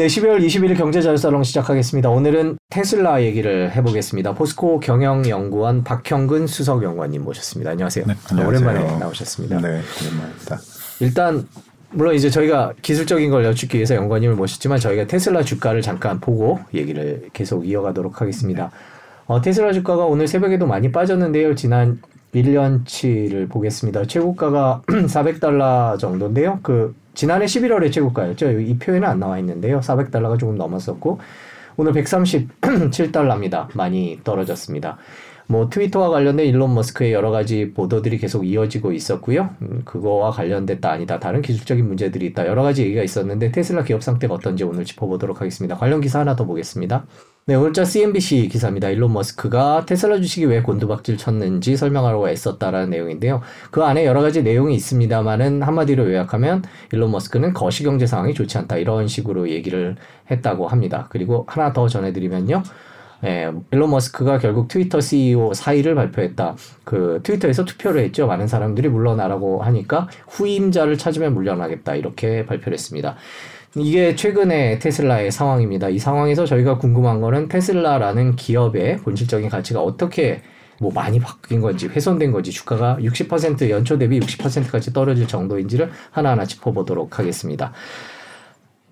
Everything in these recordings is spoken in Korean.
네, 12월 21일 경제자유살롱 시작하겠습니다. 오늘은 테슬라 얘기를 해보겠습니다. 포스코 경영연구원 박형근 수석연구원님 모셨습니다. 안녕하세요. 네, 안녕하세요. 오랜만에 나오셨습니다. 네, 오랜만입니다. 일단 물론 이제 저희가 기술적인 걸 여쭙기 위해서 연구원님을 모셨지만 저희가 테슬라 주가를 잠깐 보고 얘기를 계속 이어가도록 하겠습니다. 어, 테슬라 주가가 오늘 새벽에도 많이 빠졌는데요. 지난 1년치를 보겠습니다. 최고가가 400달러 정도인데요. 그 지난해 11월에 최고가였죠. 이 표에는 안 나와 있는데요. 400달러가 조금 넘었었고 오늘 137달러입니다. 많이 떨어졌습니다. 뭐 트위터와 관련된 일론 머스크의 여러 가지 보도들이 계속 이어지고 있었고요. 음, 그거와 관련됐다 아니다 다른 기술적인 문제들이 있다 여러 가지 얘기가 있었는데 테슬라 기업 상태가 어떤지 오늘 짚어보도록 하겠습니다. 관련 기사 하나 더 보겠습니다. 네, 오늘자 CNBC 기사입니다. 일론 머스크가 테슬라 주식이 왜 곤두박질 쳤는지 설명하려고 애썼다라는 내용인데요. 그 안에 여러 가지 내용이 있습니다만은 한마디로 요약하면 일론 머스크는 거시 경제 상황이 좋지 않다 이런 식으로 얘기를 했다고 합니다. 그리고 하나 더 전해드리면요. 예, 일론 머스크가 결국 트위터 CEO 사의를 발표했다. 그 트위터에서 투표를 했죠. 많은 사람들이 물러나라고 하니까 후임자를 찾으면 물러나겠다. 이렇게 발표를 했습니다. 이게 최근의 테슬라의 상황입니다. 이 상황에서 저희가 궁금한 거는 테슬라라는 기업의 본질적인 가치가 어떻게 뭐 많이 바뀐 건지 훼손된 건지 주가가 60% 연초 대비 60%까지 떨어질 정도인지를 하나하나 짚어보도록 하겠습니다.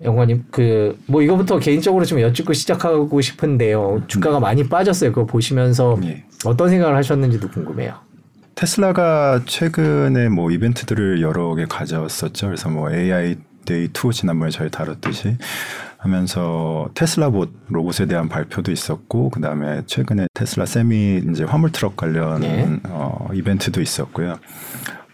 영관님 그 뭐 이거부터 개인적으로 좀 여쭙고 시작하고 싶은데요. 주가가 많이 빠졌어요. 그거 보시면서 네. 어떤 생각을 하셨는지도 궁금해요. 테슬라가 최근에 뭐 이벤트들을 여러 개 가져왔었죠. 그래서 뭐 AI Day 2 지난번에 저희 다뤘듯이 하면서 테슬라 봇 로봇에 대한 발표도 있었고 그다음에 최근에 테슬라 세미 이제 화물 트럭 관련 네. 어, 이벤트도 있었고요.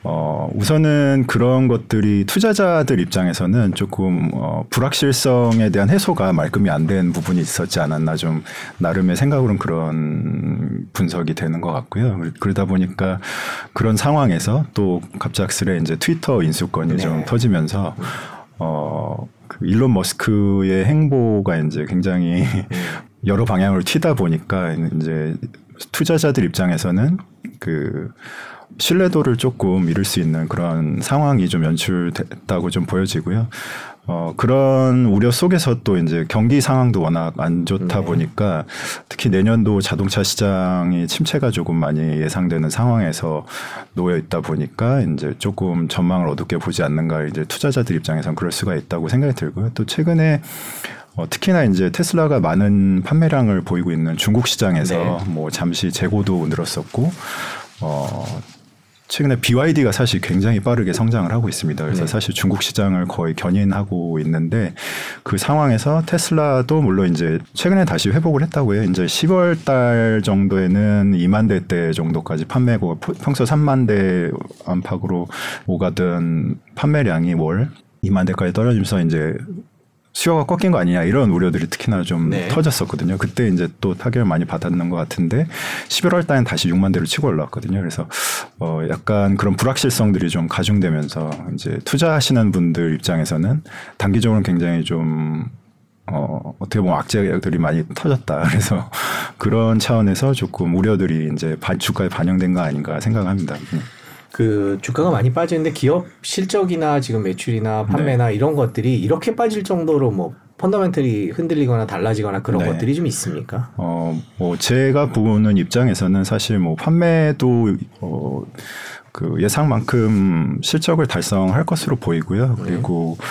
어, 우선은 그런 것들이 투자자들 입장에서는 조금 어, 불확실성에 대한 해소가 말끔히 안 된 부분이 있었지 않았나 좀 나름의 생각으로는 그런 분석이 되는 것 같고요. 그러다 보니까 그런 상황에서 또 갑작스레 이제 트위터 인수권이 네. 좀 터지면서 어, 그 일론 머스크의 행보가 이제 굉장히 네. 여러 방향으로 튀다 보니까 이제 투자자들 입장에서는 그 신뢰도를 조금 잃을 수 있는 그런 상황이 좀 연출됐다고 좀 보여지고요. 어, 그런 우려 속에서 또 이제 경기 상황도 워낙 안 좋다 네. 보니까 특히 내년도 자동차 시장이 침체가 조금 많이 예상되는 상황에서 놓여 있다 보니까 이제 조금 전망을 어둡게 보지 않는가 이제 투자자들 입장에선 그럴 수가 있다고 생각이 들고요. 또 최근에 어, 특히나 이제 테슬라가 많은 판매량을 보이고 있는 중국 시장에서 네. 뭐 잠시 재고도 늘었었고 어, 최근에 BYD가 사실 굉장히 빠르게 성장을 하고 있습니다. 그래서 네. 사실 중국 시장을 거의 견인하고 있는데 그 상황에서 테슬라도 물론 이제 최근에 다시 회복을 했다고 해요. 이제 10월 달 정도에는 2만 대대 정도까지 판매고 평소 3만 대 안팎으로 오가던 판매량이 월 2만 대까지 떨어지면서 이제 수요가 꺾인 거 아니냐 이런 우려들이 특히나 좀 네. 터졌었거든요. 그때 이제 또 타격을 많이 받았는 것 같은데 11월 달엔 다시 6만 대로 치고 올라왔거든요. 그래서 어 약간 그런 불확실성들이 좀 가중되면서 이제 투자하시는 분들 입장에서는 단기적으로는 굉장히 좀 어, 어떻게 보면 악재들이 많이 터졌다. 그래서 그런 차원에서 조금 우려들이 이제 주가에 반영된 거 아닌가 생각합니다. 음. 그 주가가 많이 빠지는데 기업 실적이나 지금 매출이나 판매나 네. 이런 것들이 이렇게 빠질 정도로 뭐 펀더멘털이 흔들리거나 달라지거나 그런 네. 것들이 좀 있습니까? 어, 뭐 제가 보는 입장에서는 사실 뭐 판매도 어, 그 예상만큼 실적을 달성할 것으로 보이고요. 그리고 네.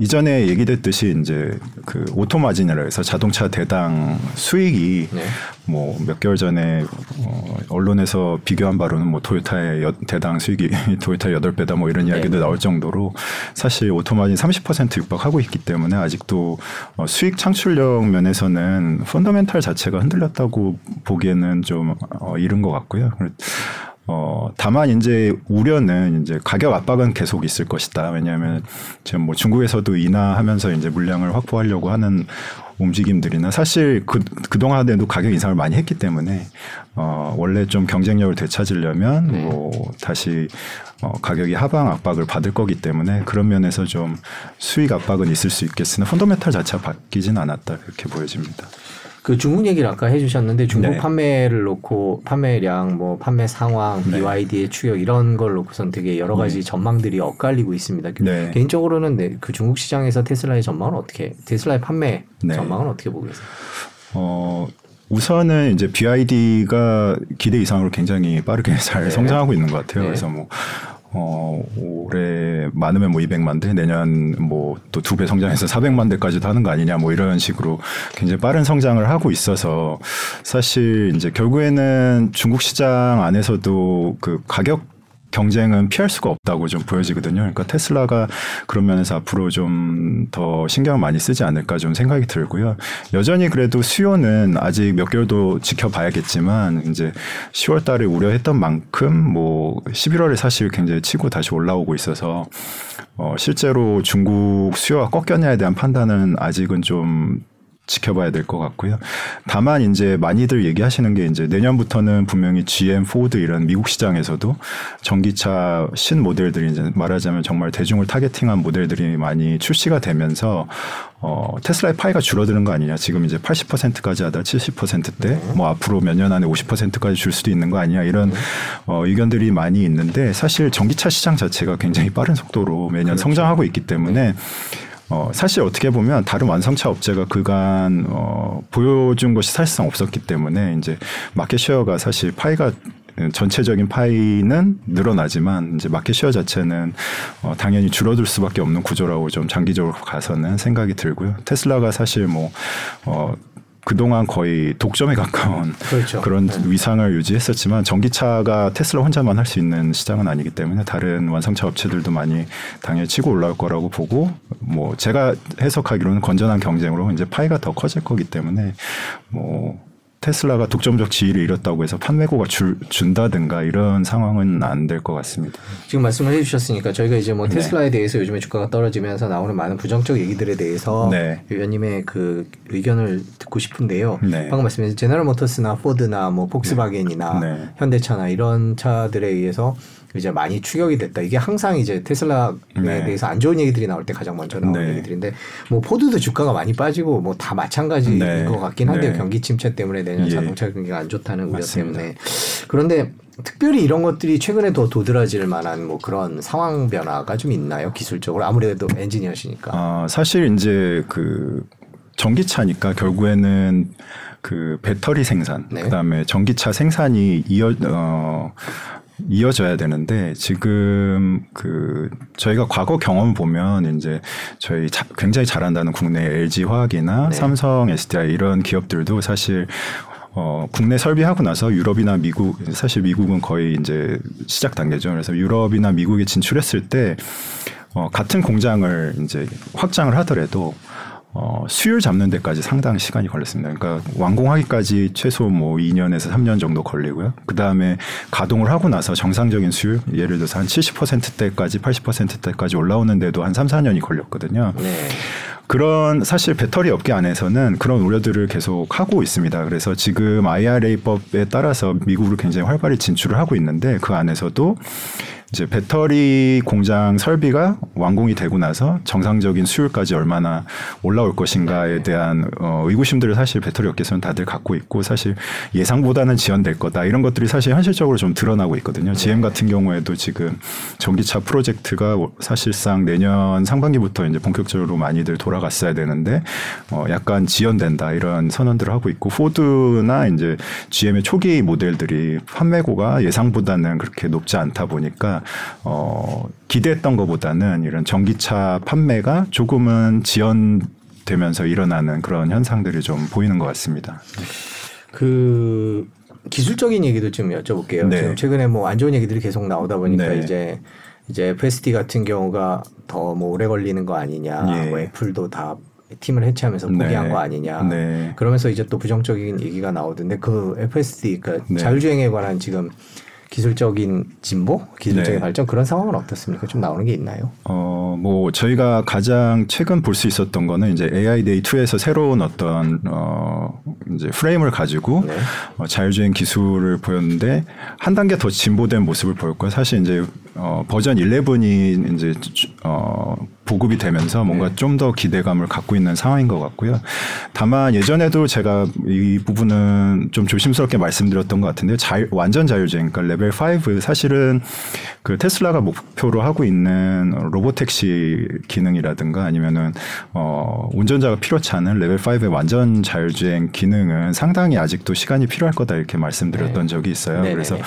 이전에 얘기됐듯이 이제 그 auto margin이라 해서 자동차 대당 수익이 네. 뭐몇 개월 전에 어 언론에서 비교한 바로는 뭐 토요타의 여, 대당 수익이 토요타 여덟 배다 뭐 이런 네. 이야기도 나올 정도로 사실 auto margin 30% 육박하고 있기 때문에 아직도 어 수익 창출력 면에서는 펀더멘탈 자체가 흔들렸다고 보기에는 좀 어, 이른 것 같고요. 어, 다만 이제 우려는 이제 가격 압박은 계속 있을 것이다. 왜냐하면 지금 뭐 중국에서도 인하하면서 이제 물량을 확보하려고 하는 움직임들이나 사실 그, 그동안에도 가격 인상을 많이 했기 때문에 어, 원래 좀 경쟁력을 되찾으려면 네. 뭐 다시 어, 가격이 하방 압박을 받을 거기 때문에 그런 면에서 좀 수익 압박은 있을 수 있겠으나 펀더멘탈 자체가 바뀌진 않았다. 그렇게 보여집니다. 그 중국 얘기를 아까 해주셨는데 중국 네. 판매를 놓고 판매량, 뭐 판매 상황, 네. BYD의 추격 이런 걸 놓고선 되게 여러 가지 전망들이 엇갈리고 있습니다. 네. 개인적으로는 네, 그 중국 시장에서 테슬라의 전망은 어떻게, 테슬라의 판매 네. 전망은 어떻게 보고 계세요? 어, 우선은 이제 BID가 기대 이상으로 굉장히 빠르게 잘 네. 성장하고 있는 것 같아요. 네. 그래서 뭐 어, 올해 많으면 뭐 200만 대, 내년 뭐 또 두 배 성장해서 400만 대까지도 하는 거 아니냐 뭐 이런 식으로 굉장히 빠른 성장을 하고 있어서 사실 이제 결국에는 중국 시장 안에서도 그 가격 경쟁은 피할 수가 없다고 좀 보여지거든요. 그러니까 테슬라가 그런 면에서 앞으로 좀 더 신경을 많이 쓰지 않을까 좀 생각이 들고요. 여전히 그래도 수요는 아직 몇 개월도 지켜봐야겠지만 이제 10월 달에 우려했던 만큼 뭐 11월에 사실 굉장히 치고 다시 올라오고 있어서 어 실제로 중국 수요가 꺾였냐에 대한 판단은 아직은 좀 지켜봐야 될 것 같고요. 다만 이제 많이들 얘기하시는 게 이제 내년부터는 분명히 GM, 포드 이런 미국 시장에서도 전기차 신 모델들이 이제 말하자면 정말 대중을 targeting한 모델들이 많이 출시가 되면서 어, 테슬라의 파이가 줄어드는 거 아니냐. 지금 이제 80%까지 하다 70%대 뭐 앞으로 몇 년 안에 50%까지 줄 수도 있는 거 아니냐. 이런 어, 의견들이 많이 있는데 사실 전기차 시장 자체가 굉장히 빠른 속도로 매년 성장하고 있기 때문에 어, 사실 어떻게 보면 다른 완성차 업체가 그간 어, 보여준 것이 사실상 없었기 때문에 이제 마켓 쉐어가 사실 파이가 전체적인 파이는 늘어나지만 이제 market share 자체는 어, 당연히 줄어들 수밖에 없는 구조라고 좀 장기적으로 가서는 생각이 들고요. 테슬라가 사실 뭐 어, 그동안 거의 독점에 가까운 그렇죠. 그런 네. 위상을 유지했었지만 전기차가 테슬라 혼자만 할 수 있는 시장은 아니기 때문에 다른 완성차 업체들도 많이 당연히 치고 올라올 거라고 보고 뭐 제가 해석하기로는 건전한 경쟁으로 이제 파이가 더 커질 거기 때문에 뭐 테슬라가 독점적 지위를 잃었다고 해서 판매고가 줄, 준다든가 이런 상황은 안 될 것 같습니다. 지금 말씀을 해주셨으니까 저희가 이제 뭐 네. 테슬라에 대해서 요즘에 주가가 떨어지면서 나오는 많은 부정적 얘기들에 대해서 네. 의원님의 그 의견을 듣고 싶은데요. 네. 방금 말씀하신 제너럴 모터스나 포드나 뭐 폭스바겐이나 네. 현대차나 이런 차들에 의해서 이제 많이 추격이 됐다. 이게 항상 이제 테슬라에 네. 대해서 안 좋은 얘기들이 나올 때 가장 먼저 나오는 네. 얘기들인데 뭐 포드도 주가가 많이 빠지고 뭐 다 마찬가지인 네. 것 같긴 한데요. 네. 경기 침체 때문에 내년 예. 자동차 경기가 안 좋다는 우려 맞습니다. 때문에 그런데 특별히 이런 것들이 최근에 더 도드라질 만한 뭐 그런 상황 변화가 좀 있나요? 기술적으로 아무래도 엔지니어시니까. 아, 사실 이제 그 전기차니까 결국에는 그 배터리 생산, 네. 그다음에 전기차 생산이 이어 어 이어져야 되는데 지금 그 저희가 과거 경험 보면 이제 저희 자- 굉장히 잘한다는 국내 LG 화학이나 네. 삼성, SDI 이런 기업들도 사실 어, 국내 설비하고 나서 유럽이나 미국, 사실 미국은 거의 이제 시작 단계죠. 그래서 유럽이나 미국에 진출했을 때, 어, 같은 공장을 이제 확장을 하더라도, 어, 수율 잡는 데까지 상당히 시간이 걸렸습니다. 그러니까 완공하기까지 최소 뭐 2년에서 3년 정도 걸리고요. 그 다음에 가동을 하고 나서 정상적인 수율, 예를 들어서 한 70%대까지, 80%대까지 올라오는데도 한 3, 4년이 걸렸거든요. 네. 그런 사실 배터리 업계 안에서는 그런 우려들을 계속 하고 있습니다. 그래서 지금 IRA법에 따라서 미국으로 굉장히 활발히 진출을 하고 있는데 그 안에서도 이제 배터리 공장 설비가 완공이 되고 나서 정상적인 수율까지 얼마나 올라올 것인가에 대한 어, 의구심들을 사실 배터리 업계에서는 다들 갖고 있고 사실 예상보다는 지연될 거다 이런 것들이 사실 현실적으로 좀 드러나고 있거든요. GM 같은 경우에도 지금 전기차 프로젝트가 사실상 내년 상반기부터 이제 본격적으로 많이들 돌아갔어야 되는데 어, 약간 지연된다 이런 선언들을 하고 있고 포드나 이제 GM의 초기 모델들이 판매고가 예상보다는 그렇게 높지 않다 보니까 어, 기대했던 것보다는 이런 전기차 판매가 조금은 지연되면서 일어나는 그런 현상들이 좀 보이는 것 같습니다. 그 기술적인 얘기도 좀 여쭤볼게요. 네. 지금 최근에 뭐 안 좋은 얘기들이 계속 나오다 보니까 네. 이제 이제 FSD 같은 경우가 더 뭐 오래 걸리는 거 아니냐, 예. 뭐 애플도 다 팀을 해체하면서 포기한 네. 거 아니냐. 네. 그러면서 이제 또 부정적인 얘기가 나오던데 그 FSD 그러니까 네. 자율주행에 관한 지금 기술적인 진보, 기술적인 네. 발전 그런 상황은 어떻습니까? 좀 나오는 게 있나요? 어, 뭐, 저희가 가장 최근 볼 수 있었던 거는 이제 AI Day 2에서 새로운 어떤, 어, 이제 프레임을 가지고 네. 어, 자율주행 기술을 보였는데 한 단계 더 진보된 모습을 보였고요. 사실 이제 어, 버전 11이 이제 주- 어, 보급이 되면서 뭔가 네. 좀더 기대감을 갖고 있는 상황인 것 같고요. 다만 예전에도 제가 이 부분은 좀 조심스럽게 말씀드렸던 것 같은데 자유, 완전 자율주행, 그러니까 레벨 5 사실은 그 테슬라가 목표로 하고 있는 로보택시 기능이라든가 아니면은 어, 운전자가 필요치 않은 레벨 5의 완전 자율주행 기능은 상당히 아직도 시간이 필요할 거다 이렇게 말씀드렸던 네. 적이 있어요. 네네네. 그래서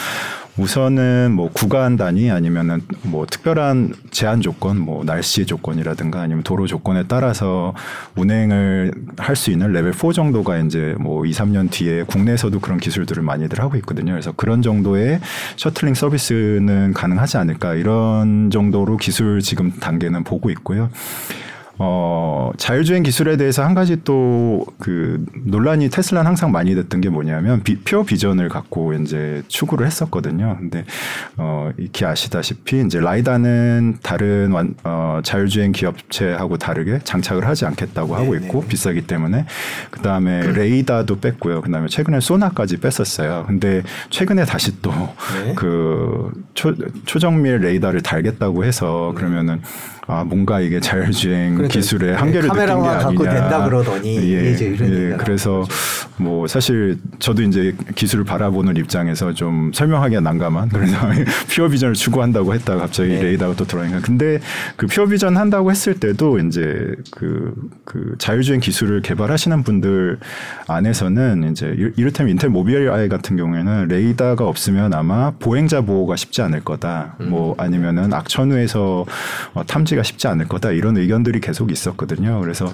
우선은 뭐 구간 단위 아니면은 뭐 특별한 제한 조건, 뭐 날씨 조건이라든가 아니면 도로 조건에 따라서 운행을 할 수 있는 레벨 4 정도가 이제 뭐 2, 3년 뒤에 국내에서도 그런 기술들을 많이들 하고 있거든요. 그래서 그런 정도의 shuttling 서비스는 가능하지 않을까 이런 정도로 기술 지금 단계는 보고 있고요. 어, 자율주행 기술에 대해서 한 가지 또 그 논란이 테슬라는 항상 많이 됐던 게 뭐냐면 비, 퓨어 비전을 갖고 이제 추구를 했었거든요. 근데 어, 익히 아시다시피 이제 라이다는 다른 완, 어, 자율주행 기업체하고 다르게 장착을 하지 않겠다고 하고 네네. 있고 비싸기 때문에 그 다음에 레이다도 뺐고요. 그 다음에 최근에 소나까지 뺐었어요. 근데 최근에 다시 또 네. 그 초, 초정밀 레이더를 달겠다고 해서 그러면은 아 뭔가 이게 자율주행 그러니까 기술의 네, 한계를 느낀 게 카메라만 아니냐. 갖고 된다 그러더니 예, 이제 이런 예, 그래서 뭐 사실 저도 이제 기술을 바라보는 입장에서 좀 설명하기가 난감한 그래서 퓨어 비전을 추구한다고 했다가 갑자기 네. 레이더가 또 들어가니까 근데 그 퓨어 비전 한다고 했을 때도 이제 그, 그 자율주행 기술을 개발하시는 분들 안에서는 이제 이- 이를테면 인텔 모빌 아이 같은 경우에는 레이더가 없으면 아마 보행자 보호가 쉽지 않을 거다. 음. 뭐 아니면은 악천후에서 어, 탐지 가 쉽지 않을 거다. 이런 의견들이 계속 있었거든요. 그래서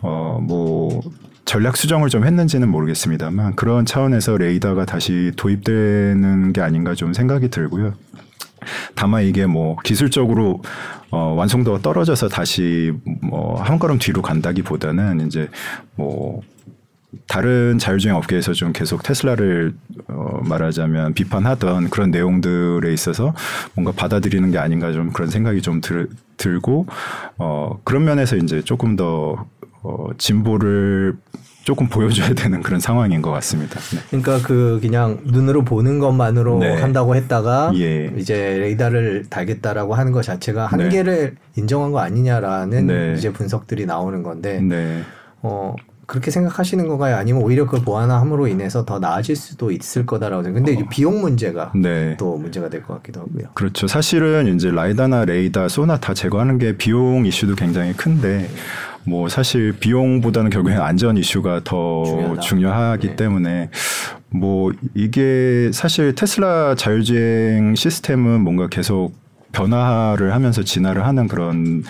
어뭐 전략 수정을 좀 했는지는 모르겠습니다만 그런 차원에서 레이더가 다시 도입되는 게 아닌가 좀 생각이 들고요. 다만 이게 뭐 기술적으로 어 완성도가 떨어져서 다시 뭐 한 걸음 뒤로 간다기보다는 이제 뭐 다른 자율주행 업계에서 좀 계속 테슬라를 어 말하자면 비판하던 그런 내용들에 있어서 뭔가 받아들이는 게 아닌가 좀 그런 생각이 좀 들, 들고 어 그런 면에서 이제 조금 더 어, 진보를 조금 보여줘야 되는 그런 상황인 것 같습니다. 네. 그러니까 그 그냥 눈으로 보는 것만으로 네. 한다고 했다가 예. 이제 레이더를 달겠다라고 하는 것 자체가 네. 한계를 인정한 거 아니냐라는 네. 이제 분석들이 나오는 건데 네. 어 그렇게 생각하시는 건가요? 아니면 오히려 그걸 보완함으로 인해서 더 나아질 수도 있을 거다라고 생각. 근데 이제 비용 문제가 어. 네. 또 문제가 될 것 같기도 하고요. 그렇죠. 사실은 이제 라이다나 레이다, 소나 다 제거하는 게 비용 이슈도 굉장히 큰데 뭐 사실 비용보다는 결국엔 안전 이슈가 더 중요하다. 중요하기 네. 때문에 뭐 이게 사실 테슬라 자율주행 시스템은 뭔가 계속 변화를 하면서 진화를 하는 그런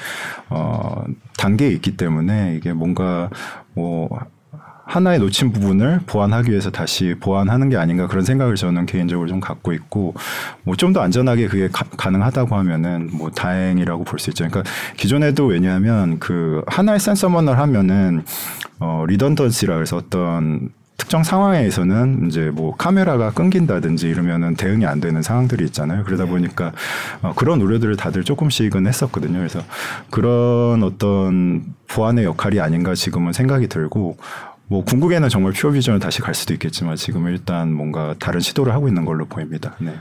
어 단계에 있기 때문에 이게 뭔가 뭐 하나의 놓친 부분을 보완하기 위해서 다시 보완하는 게 아닌가 그런 생각을 저는 개인적으로 좀 갖고 있고 뭐 좀 더 안전하게 그게 가, 능하다고 하면은 뭐 다행이라고 볼 수 있죠. 그러니까 기존에도 왜냐하면 그 하나의 센서만을 하면은 어 리던던시라 그래서 어떤 특정 상황에서는 이제 뭐 카메라가 끊긴다든지 이러면은 대응이 안 되는 상황들이 있잖아요. 그러다 보니까 어, 그런 우려들을 다들 조금씩은 했었거든요. 그래서 그런 어떤 보안의 역할이 아닌가 지금은 생각이 들고 뭐 궁극에는 정말 퓨어 비전을 다시 갈 수도 있겠지만 지금은 일단 뭔가 다른 시도를 하고 있는 걸로 보입니다. 네.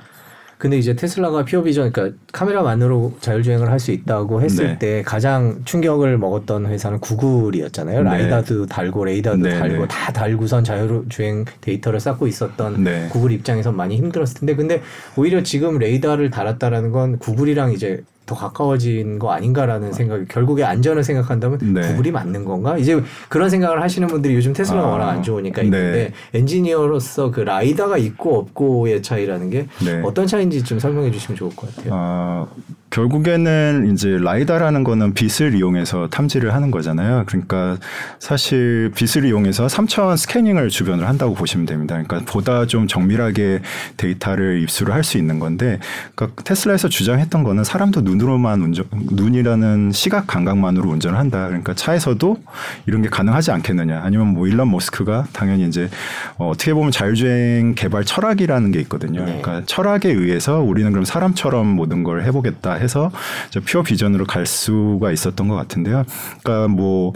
근데 이제 테슬라가 pure vision, 그러니까 카메라만으로 자율주행을 할 수 있다고 했을 네. 때 가장 충격을 먹었던 회사는 구글이었잖아요. 네. 라이다도 달고 레이더도 네, 달고 네. 다 달고선 자율주행 데이터를 쌓고 있었던 네. 구글 입장에서 많이 힘들었을 텐데, 근데 오히려 지금 레이더를 달았다라는 건 구글이랑 이제 더 가까워진 거 아닌가라는 생각이 결국에 안전을 생각한다면 네. 구글이 맞는 건가? 이제 그런 생각을 하시는 분들이 요즘 테슬라가 아, 워낙 안 좋으니까 네. 있는데 엔지니어로서 그 lidar가 있고 없고의 차이라는 게 네. 어떤 차이인지 좀 설명해 주시면 좋을 것 같아요. 어, 결국에는 이제 라이다라는 거는 빛을 이용해서 탐지를 하는 거잖아요. 그러니까 사실 빛을 이용해서 3차원 스캐닝을 주변을 한다고 보시면 됩니다. 그러니까 보다 좀 정밀하게 데이터를 입수를 할 수 있는 건데 그러니까 테슬라에서 주장했던 거는 사람도 눈으로만 운전 눈이라는 시각 감각만으로 운전을 한다. 그러니까 차에서도 이런 게 가능하지 않겠느냐. 아니면 뭐 일론 머스크가 당연히 이제 어, 어떻게 보면 자율주행 개발 철학이라는 게 있거든요. 네. 그러니까 철학에 의해서 우리는 그럼 사람처럼 모든 걸 해보겠다 해서 이제 pure vision으로 갈 수가 있었던 것 같은데요. 그러니까 뭐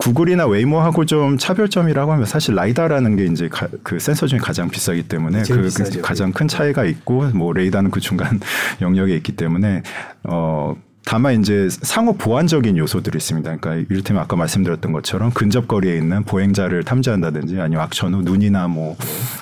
구글이나 웨이모하고 좀 차별점이라고 하면 사실 lidar라는 게 이제 가, 그 센서 중에 가장 비싸기 때문에 그, 비싸죠. 그 가장 큰 차이가 있고 뭐 레이다는 그 중간 영역에 있기 때문에 어 다만 이제 상호 보완적인 요소들이 있습니다. 그러니까 이를테면 아까 말씀드렸던 것처럼 근접거리에 있는 보행자를 탐지한다든지 아니면 악천 후 눈이나 뭐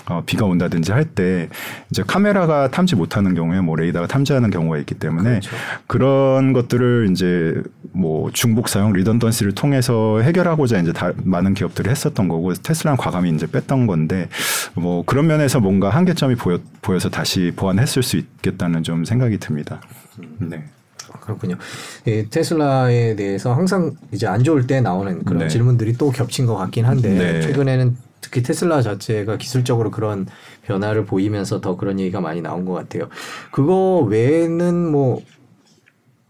어, 비가 온다든지 할 때 이제 카메라가 탐지 못하는 경우에 뭐 레이더가 탐지하는 경우가 있기 때문에 그렇죠. 그런 것들을 이제 뭐 중복 사용 리던던시를 통해서 해결하고자 이제 다 많은 기업들이 했었던 거고 테슬라는 과감히 이제 뺐던 건데 뭐 그런 면에서 뭔가 한계점이 보여, 보여서 다시 보완했을 수 있겠다는 좀 생각이 듭니다. 네. 그렇군요. 예, 테슬라에 대해서 항상 이제 안 좋을 때 나오는 그런 네. 질문들이 또 겹친 것 같긴 한데 네. 최근에는 특히 테슬라 자체가 기술적으로 그런 변화를 보이면서 더 그런 얘기가 많이 나온 것 같아요. 그거 외에는 뭐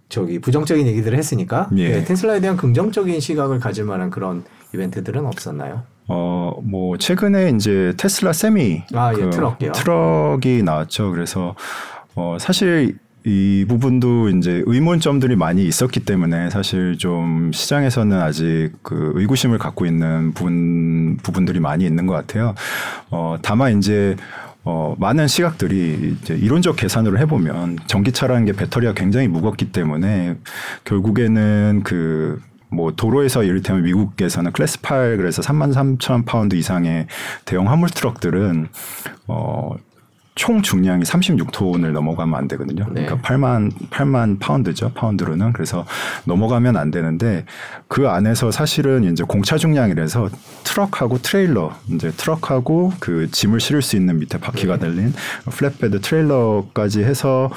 저기 부정적인 얘기들을 했으니까 예. 네, 테슬라에 대한 긍정적인 시각을 가질 만한 그런 이벤트들은 없었나요? 어, 뭐 최근에 이제 테슬라 세미 아, 예, 그 트럭이요. 트럭이 나왔죠. 그래서 어, 사실 이 부분도 이제 의문점들이 많이 있었기 때문에 사실 좀 시장에서는 아직 그 의구심을 갖고 있는 부분 부분들이 많이 있는 것 같아요. 어 다만 이제 어, 많은 시각들이 이제 이론적 계산으로 해보면 전기차라는 게 배터리가 굉장히 무겁기 때문에 결국에는 그 뭐 도로에서 이를테면 미국에서는 클래스 8 그래서 3만 3천 파운드 이상의 대형 화물 트럭들은 어 총 중량이 36톤을 넘어가면 안 되거든요. 네. 그러니까 8만 8만 파운드죠. 파운드로는 그래서 넘어가면 안 되는데 그 안에서 사실은 이제 공차 중량이라서 트럭하고 트레일러 이제 트럭하고 그 짐을 실을 수 있는 밑에 바퀴가 네. 달린 flatbed 트레일러까지 해서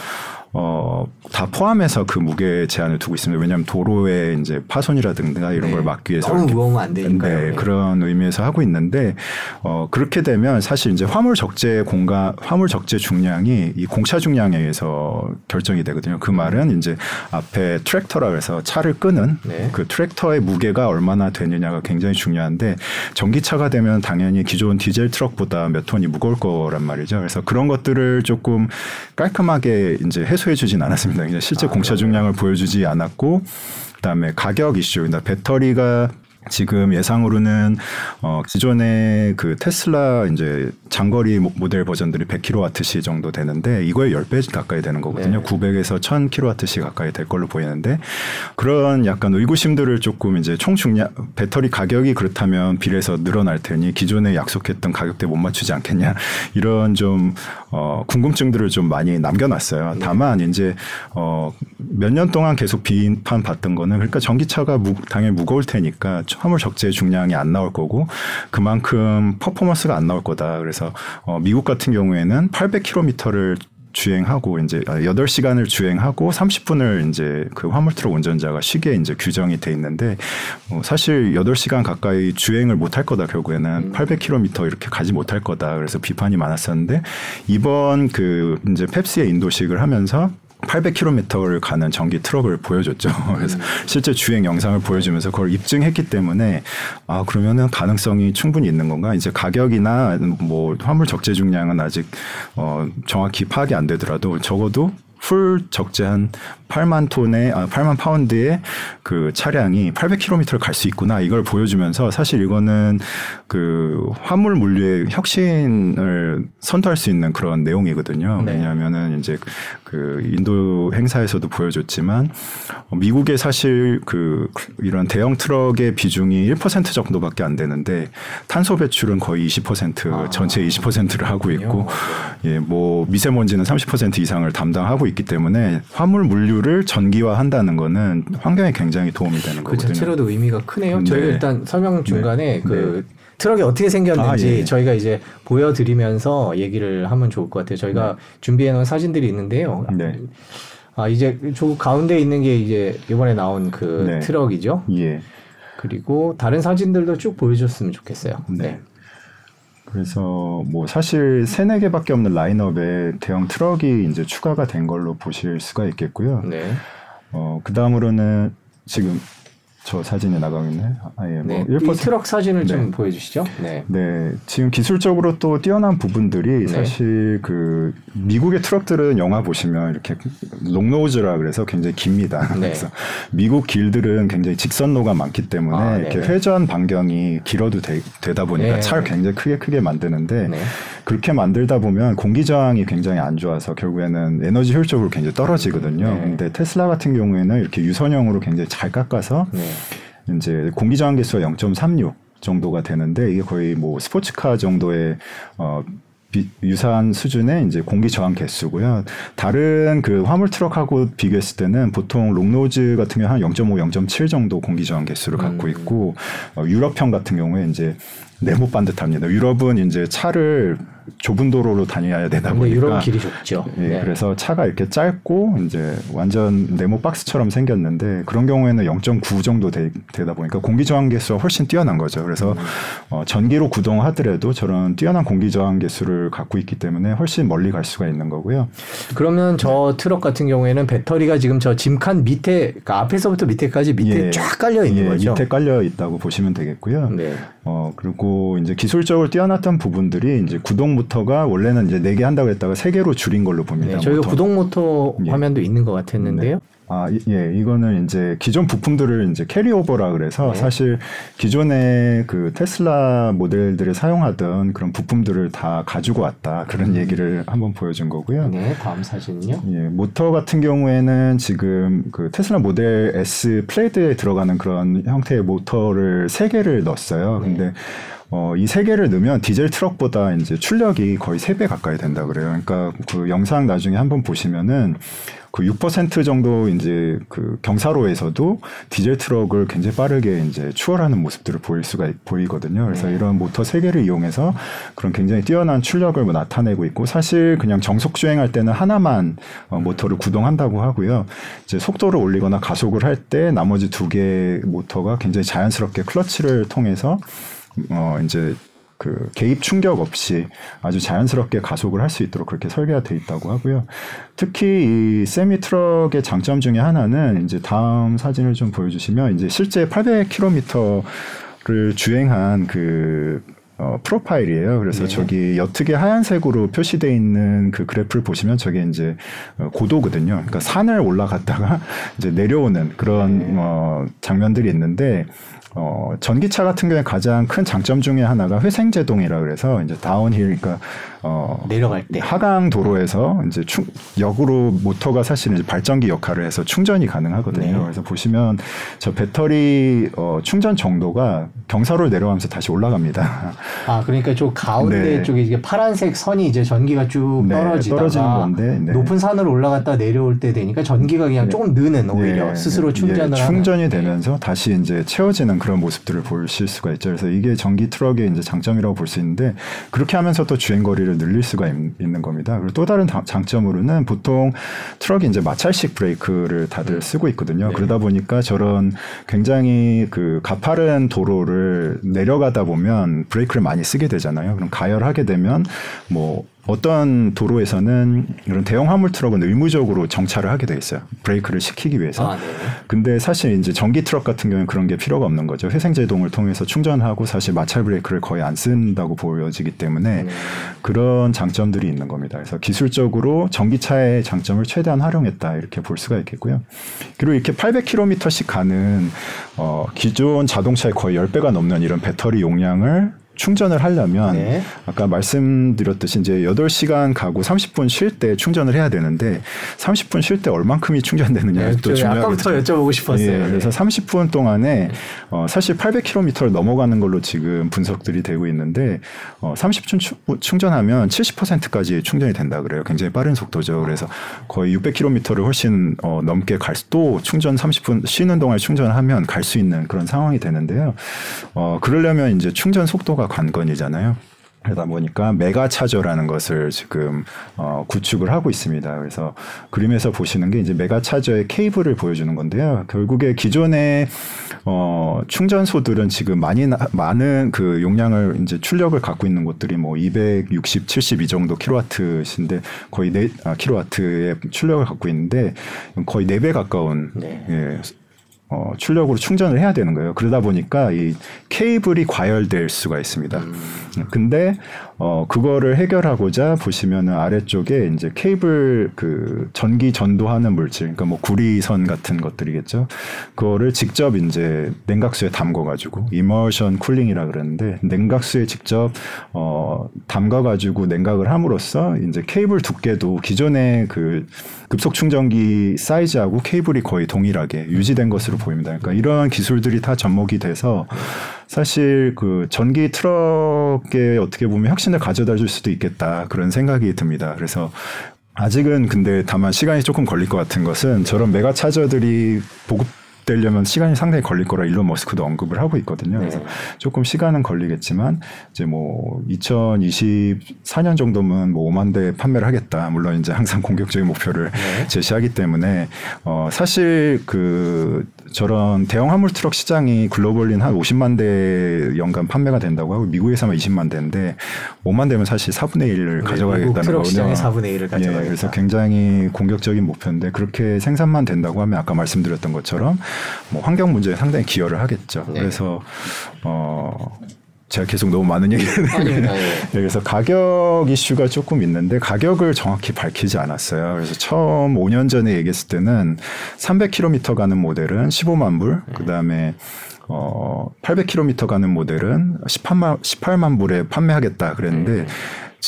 어, 다 포함해서 그 무게 제한을 두고 있습니다. 왜냐하면 도로에 이제 파손이라든가 이런 네. 걸 막기 위해서 너무 무거우면 안 되니까요. 네, 네, 그런 의미에서 하고 있는데 어, 그렇게 되면 사실 이제 화물 적재 공간, 화물 적재 중량이 이 공차 중량에 의해서 결정이 되거든요. 그 말은 이제 앞에 트랙터라 해서 차를 끄는 네. 그 트랙터의 무게가 얼마나 되느냐가 굉장히 중요한데 전기차가 되면 당연히 기존 디젤 트럭보다 몇 톤이 무거울 거란 말이죠. 그래서 그런 것들을 조금 깔끔하게 이제 해소 해소해 주진 않았습니다. 그냥 실제 아, 공차 중량을 보여주지 않았고 그다음에 가격 이슈, 그러니까 배터리가 지금 예상으로는 어 기존의 그 테슬라 이제 장거리 모델 버전들이 100kWh 정도 되는데 이거의 10배 가까이 되는 거거든요. 네. 900에서 1000kWh 가까이 될 걸로 보이는데 그런 약간 의구심들을 조금 이제 총 중량 배터리 가격이 그렇다면 비례해서 늘어날 테니 기존에 약속했던 가격대 못 맞추지 않겠냐 이런 좀 어, 궁금증들을 좀 많이 남겨놨어요. 네. 다만 이제 어, 몇 년 동안 계속 비판 받던 거는 그러니까 전기차가 무, 당연히 무거울 테니까 화물 적재 중량이 안 나올 거고 그만큼 퍼포먼스가 안 나올 거다. 그래서 어, 미국 같은 경우에는 800km를 주행하고 이제 8시간을 아, 주행하고 30분을 이제 그 화물 트럭 운전자가 쉬게 이제 규정이 돼 있는데 어 사실 8시간 가까이 주행을 못할 거다 결국에는 800km 이렇게 가지 못할 거다. 그래서 비판이 많았었는데 이번 그 이제 펩시의 인도식을 하면서 800km를 가는 전기 트럭을 보여줬죠. 그래서 음. 실제 주행 영상을 보여주면서 그걸 입증했기 때문에 아 그러면은 가능성이 충분히 있는 건가? 이제 가격이나 뭐 화물 적재 중량은 아직 어 정확히 파악이 안 되더라도 적어도 full 적재한 8만 톤의 아 8만 파운드의 그 차량이 800km를 갈 수 있구나 이걸 보여주면서 사실 이거는 그 화물 물류의 혁신을 선도할 수 있는 그런 내용이거든요. 네. 왜냐하면은 이제 그 인도 행사에서도 보여줬지만 미국의 사실 그 이런 대형 트럭의 비중이 1% 정도밖에 안 되는데 탄소 배출은 거의 20% 아. 전체 20%를 하고 있고 예, 뭐 미세먼지는 30% 이상을 담당하고 있기 때문에 화물 물류 를 전기화한다는 거는 환경에 굉장히 도움이 되는 그 거거든요. 그 자체로도 의미가 크네요. 네. 저희 일단 설명 중간에 네. 그 네. 트럭이 어떻게 생겼는지 아, 예. 저희가 이제 보여드리면서 얘기를 하면 좋을 것 같아요. 저희가 네. 준비해 놓은 사진들이 있는데요. 네. 아 이제 저 가운데 있는 게 이제 이번에 나온 그 네. 트럭이죠. 예. 그리고 다른 사진들도 쭉 보여줬으면 좋겠어요. 네. 네. 그래서 뭐 사실 세네 개밖에 없는 라인업에 대형 트럭이 이제 추가가 된 걸로 보실 수가 있겠고요. 네. 어, 그 다음으로는 지금 저 사진이 나가고 있네. 아, 예, 뭐 네. 1%... 이 트럭 사진을 좀 네. 보여주시죠. 네. 네. 지금 기술적으로 또 뛰어난 부분들이 네. 사실 그 미국의 트럭들은 영화 보시면 이렇게 long nose라 그래서 굉장히 깁니다. 네. 그래서 미국 길들은 굉장히 직선로가 많기 때문에 아, 이렇게 회전 반경이 길어도 되, 다 보니까 네. 차를 굉장히 크게 크게 만드는데 네. 그렇게 만들다 보면 공기 저항이 굉장히 안 좋아서 결국에는 에너지 효율적으로 굉장히 떨어지거든요. 네. 근데 테슬라 같은 경우에는 이렇게 유선형으로 굉장히 잘 깎아서 네. 이제 공기 저항 개수가 0.36 정도가 되는데 이게 거의 뭐 스포츠카 정도의 어 비, 유사한 수준의 이제 공기 저항 개수고요. 다른 그 화물 트럭하고 비교했을 때는 보통 롱노즈 같은 경우 한 0.5, 0.7 정도 공기 저항 개수를 갖고 음. 있고 어, 유럽형 같은 경우에 이제 네모 반듯합니다. 유럽은 이제 차를 좁은 도로로 다녀야 되다 보니까 유럽 길이 좁죠. 예, 네. 그래서 차가 이렇게 짧고 이제 완전 네모 박스처럼 생겼는데 그런 경우에는 0.9 정도 되, 다 보니까 공기 저항 개수가 훨씬 뛰어난 거죠. 그래서 음. 어, 전기로 구동하더라도 저런 뛰어난 공기 저항 개수를 갖고 있기 때문에 훨씬 멀리 갈 수가 있는 거고요. 그러면 저 트럭 같은 경우에는 배터리가 지금 저 짐칸 밑에 그러니까 앞에서부터 밑에까지 밑에 예, 쫙 깔려 있는 예, 거죠. 밑에 깔려 있다고 보시면 되겠고요. 네. 어 그리고 이제 기술적으로 뛰어났던 부분들이 이제 구동 모터가 원래는 이제 네 개 한다고 했다가 세 개로 줄인 걸로 봅니다. 네, 저희가 모터. 구동 모터 예. 화면도 있는 것 같았는데요. 네. 아, 예, 이거는 이제 기존 부품들을 이제 carry over라 그래서 네. 사실 기존의 그 테슬라 모델들을 사용하던 그런 부품들을 다 가지고 왔다. 그런 음. 얘기를 한번 보여준 거고요. 네, 다음 사진은요. 예, 모터 같은 경우에는 지금 그 테슬라 모델 S Plaid에 들어가는 그런 형태의 모터를 세 개를 넣었어요. 네. 근데 어, 이 세 개를 넣으면 디젤 트럭보다 이제 출력이 거의 세 배 가까이 된다 그래요. 그러니까 그 영상 나중에 한번 보시면은 그 6% 정도 이제 그 경사로에서도 디젤 트럭을 굉장히 빠르게 이제 추월하는 모습들을 보일 수가 보이거든요. 그래서 네. 이런 모터 세 개를 이용해서 그런 굉장히 뛰어난 출력을 뭐 나타내고 있고 사실 그냥 정속 주행할 때는 하나만 어, 모터를 구동한다고 하고요. 이제 속도를 올리거나 가속을 할 때 나머지 두 개의 모터가 굉장히 자연스럽게 클러치를 통해서 어 이제 그 개입 충격 없이 아주 자연스럽게 가속을 할 수 있도록 그렇게 설계가 돼 있다고 하고요. 특히 이 세미 트럭의 장점 중에 하나는 이제 다음 사진을 좀 보여주시면 이제 실제 800km를 주행한 그 어, 프로파일이에요. 그래서 네. 저기 옅게 하얀색으로 표시되어 있는 그 그래프를 보시면 저게 이제 어, 고도거든요. 그러니까 산을 올라갔다가 이제 내려오는 그런 네. 어, 장면들이 있는데 어, 전기차 같은 경우에 가장 큰 장점 중에 하나가 회생제동이라 그래서 이제 다운힐, 그러니까 어, 내려갈 때 하강 도로에서 이제 충, 역으로 모터가 사실은 이제 발전기 역할을 해서 충전이 가능하거든요. 네. 그래서 보시면 저 배터리 어, 충전 정도가 경사로 내려가면서 다시 올라갑니다. 아 그러니까 저 가운데 네. 쪽에 이게 파란색 선이 이제 전기가 쭉 네, 떨어지다가 건데, 네. 높은 산을 올라갔다 내려올 때 되니까 전기가 그냥 네. 조금 느는 오히려 네. 스스로 충전을 충전이 되면서 다시 이제 채워지는 그런 모습들을 보실 수가 있죠. 그래서 이게 전기 트럭의 이제 장점이라고 볼 수 있는데 그렇게 하면서 또 주행 거리를 늘릴 수가 있, 는 겁니다. 그리고 또 다른 장점으로는 보통 트럭이 이제 마찰식 브레이크를 다들 음. 쓰고 있거든요. 네. 그러다 보니까 저런 굉장히 그 가파른 도로를 내려가다 보면 브레이크를 많이 쓰게 되잖아요. 그럼 가열하게 되면 뭐 어떤 도로에서는 이런 대형 화물 트럭은 의무적으로 정차를 하게 돼 있어요. 브레이크를 식히기 위해서. 아, 네. 근데 사실 이제 전기 트럭 같은 경우는 그런 게 필요가 없는 거죠. 회생 제동을 통해서 충전하고 사실 마찰 브레이크를 거의 안 쓴다고 보여지기 때문에 네. 그런 장점들이 있는 겁니다. 그래서 기술적으로 전기차의 장점을 최대한 활용했다 이렇게 볼 수가 있겠고요. 그리고 이렇게 800km씩 가는 어 기존 자동차의 거의 10배가 넘는 이런 배터리 용량을 충전을 하려면 네. 아까 말씀드렸듯이 이제 8시간 가고 30분 쉴 때 충전을 해야 되는데 30분 쉴 때 얼만큼이 충전되느냐 네, 또 중요하겠죠. 아까부터 여쭤보고 싶었어요. 예, 그래서 30분 동안에 어, 사실 800km를 넘어가는 걸로 지금 분석들이 되고 있는데 어, 30분 충전하면 70%까지 충전이 된다 그래요. 굉장히 빠른 속도죠. 그래서 거의 600km를 훨씬 어, 넘게 갈또 충전 30분 쉬는 동안 충전하면 갈 수 있는 그런 상황이 되는데요. 어, 그러려면 이제 충전 속도가 관건이잖아요. 그러다 보니까 메가 차저라는 것을 지금 어, 구축을 하고 있습니다. 그래서 그림에서 보시는 게 이제 메가 차저의 케이블을 보여주는 건데요. 결국에 기존의 어, 충전소들은 지금 많이 나, 많은 그 용량을 이제 출력을 갖고 있는 곳들이 뭐 260, 70 이 정도 킬로와트신데 거의 4 아, 킬로와트의 출력을 갖고 있는데 거의 4배 가까운 네. 예, 어, 출력으로 충전을 해야 되는 거예요. 그러다 보니까 이 케이블이 과열될 수가 있습니다. 음. 근데 어, 그거를 해결하고자 보시면은 아래쪽에 이제 케이블 그 전기 전도하는 물질, 그러니까 뭐 구리선 같은 것들이겠죠. 그거를 직접 이제 냉각수에 담궈가지고 이머션 쿨링이라 그러는데 냉각수에 직접 어, 담가가지고 냉각을 함으로써 이제 케이블 두께도 기존의 그 급속 충전기 사이즈하고 케이블이 거의 동일하게 유지된 것으로 보입니다. 그러니까 이런 기술들이 다 접목이 돼서 사실 그 전기 트럭에 어떻게 보면 혁신을 가져다 줄 수도 있겠다 그런 생각이 듭니다. 그래서 아직은 근데 다만 시간이 조금 걸릴 것 같은 것은 저런 메가 차저들이 보급 되려면 시간이 상당히 걸릴 거라 일론 머스크도 언급을 하고 있거든요. 그래서 네. 조금 시간은 걸리겠지만 이제 뭐 2024년 정도면 뭐 5만 대 판매를 하겠다. 물론 이제 항상 공격적인 목표를 네. 제시하기 때문에 어 사실 그 저런 대형 화물 트럭 시장이 글로벌린 한 50만 대 연간 판매가 된다고 하고 미국에서만 20만 대인데 5만 대면 사실 4분의 1을 네, 가져가겠다는 거거든요. 4분의 1을 가져가겠다. 예, 그래서 굉장히 공격적인 목표인데 그렇게 생산만 된다고 하면 아까 말씀드렸던 것처럼 뭐 환경 문제에 상당히 기여를 하겠죠. 네. 그래서 어 제가 계속 너무 많은 얘기를 아닙니다. 예. 그래서 가격 이슈가 조금 있는데 가격을 정확히 밝히지 않았어요. 그래서 처음 5년 전에 얘기했을 때는 300km 가는 모델은 15만 불, 네. 그다음에 어 800km 가는 모델은 18만 18만 불에 판매하겠다 그랬는데 네.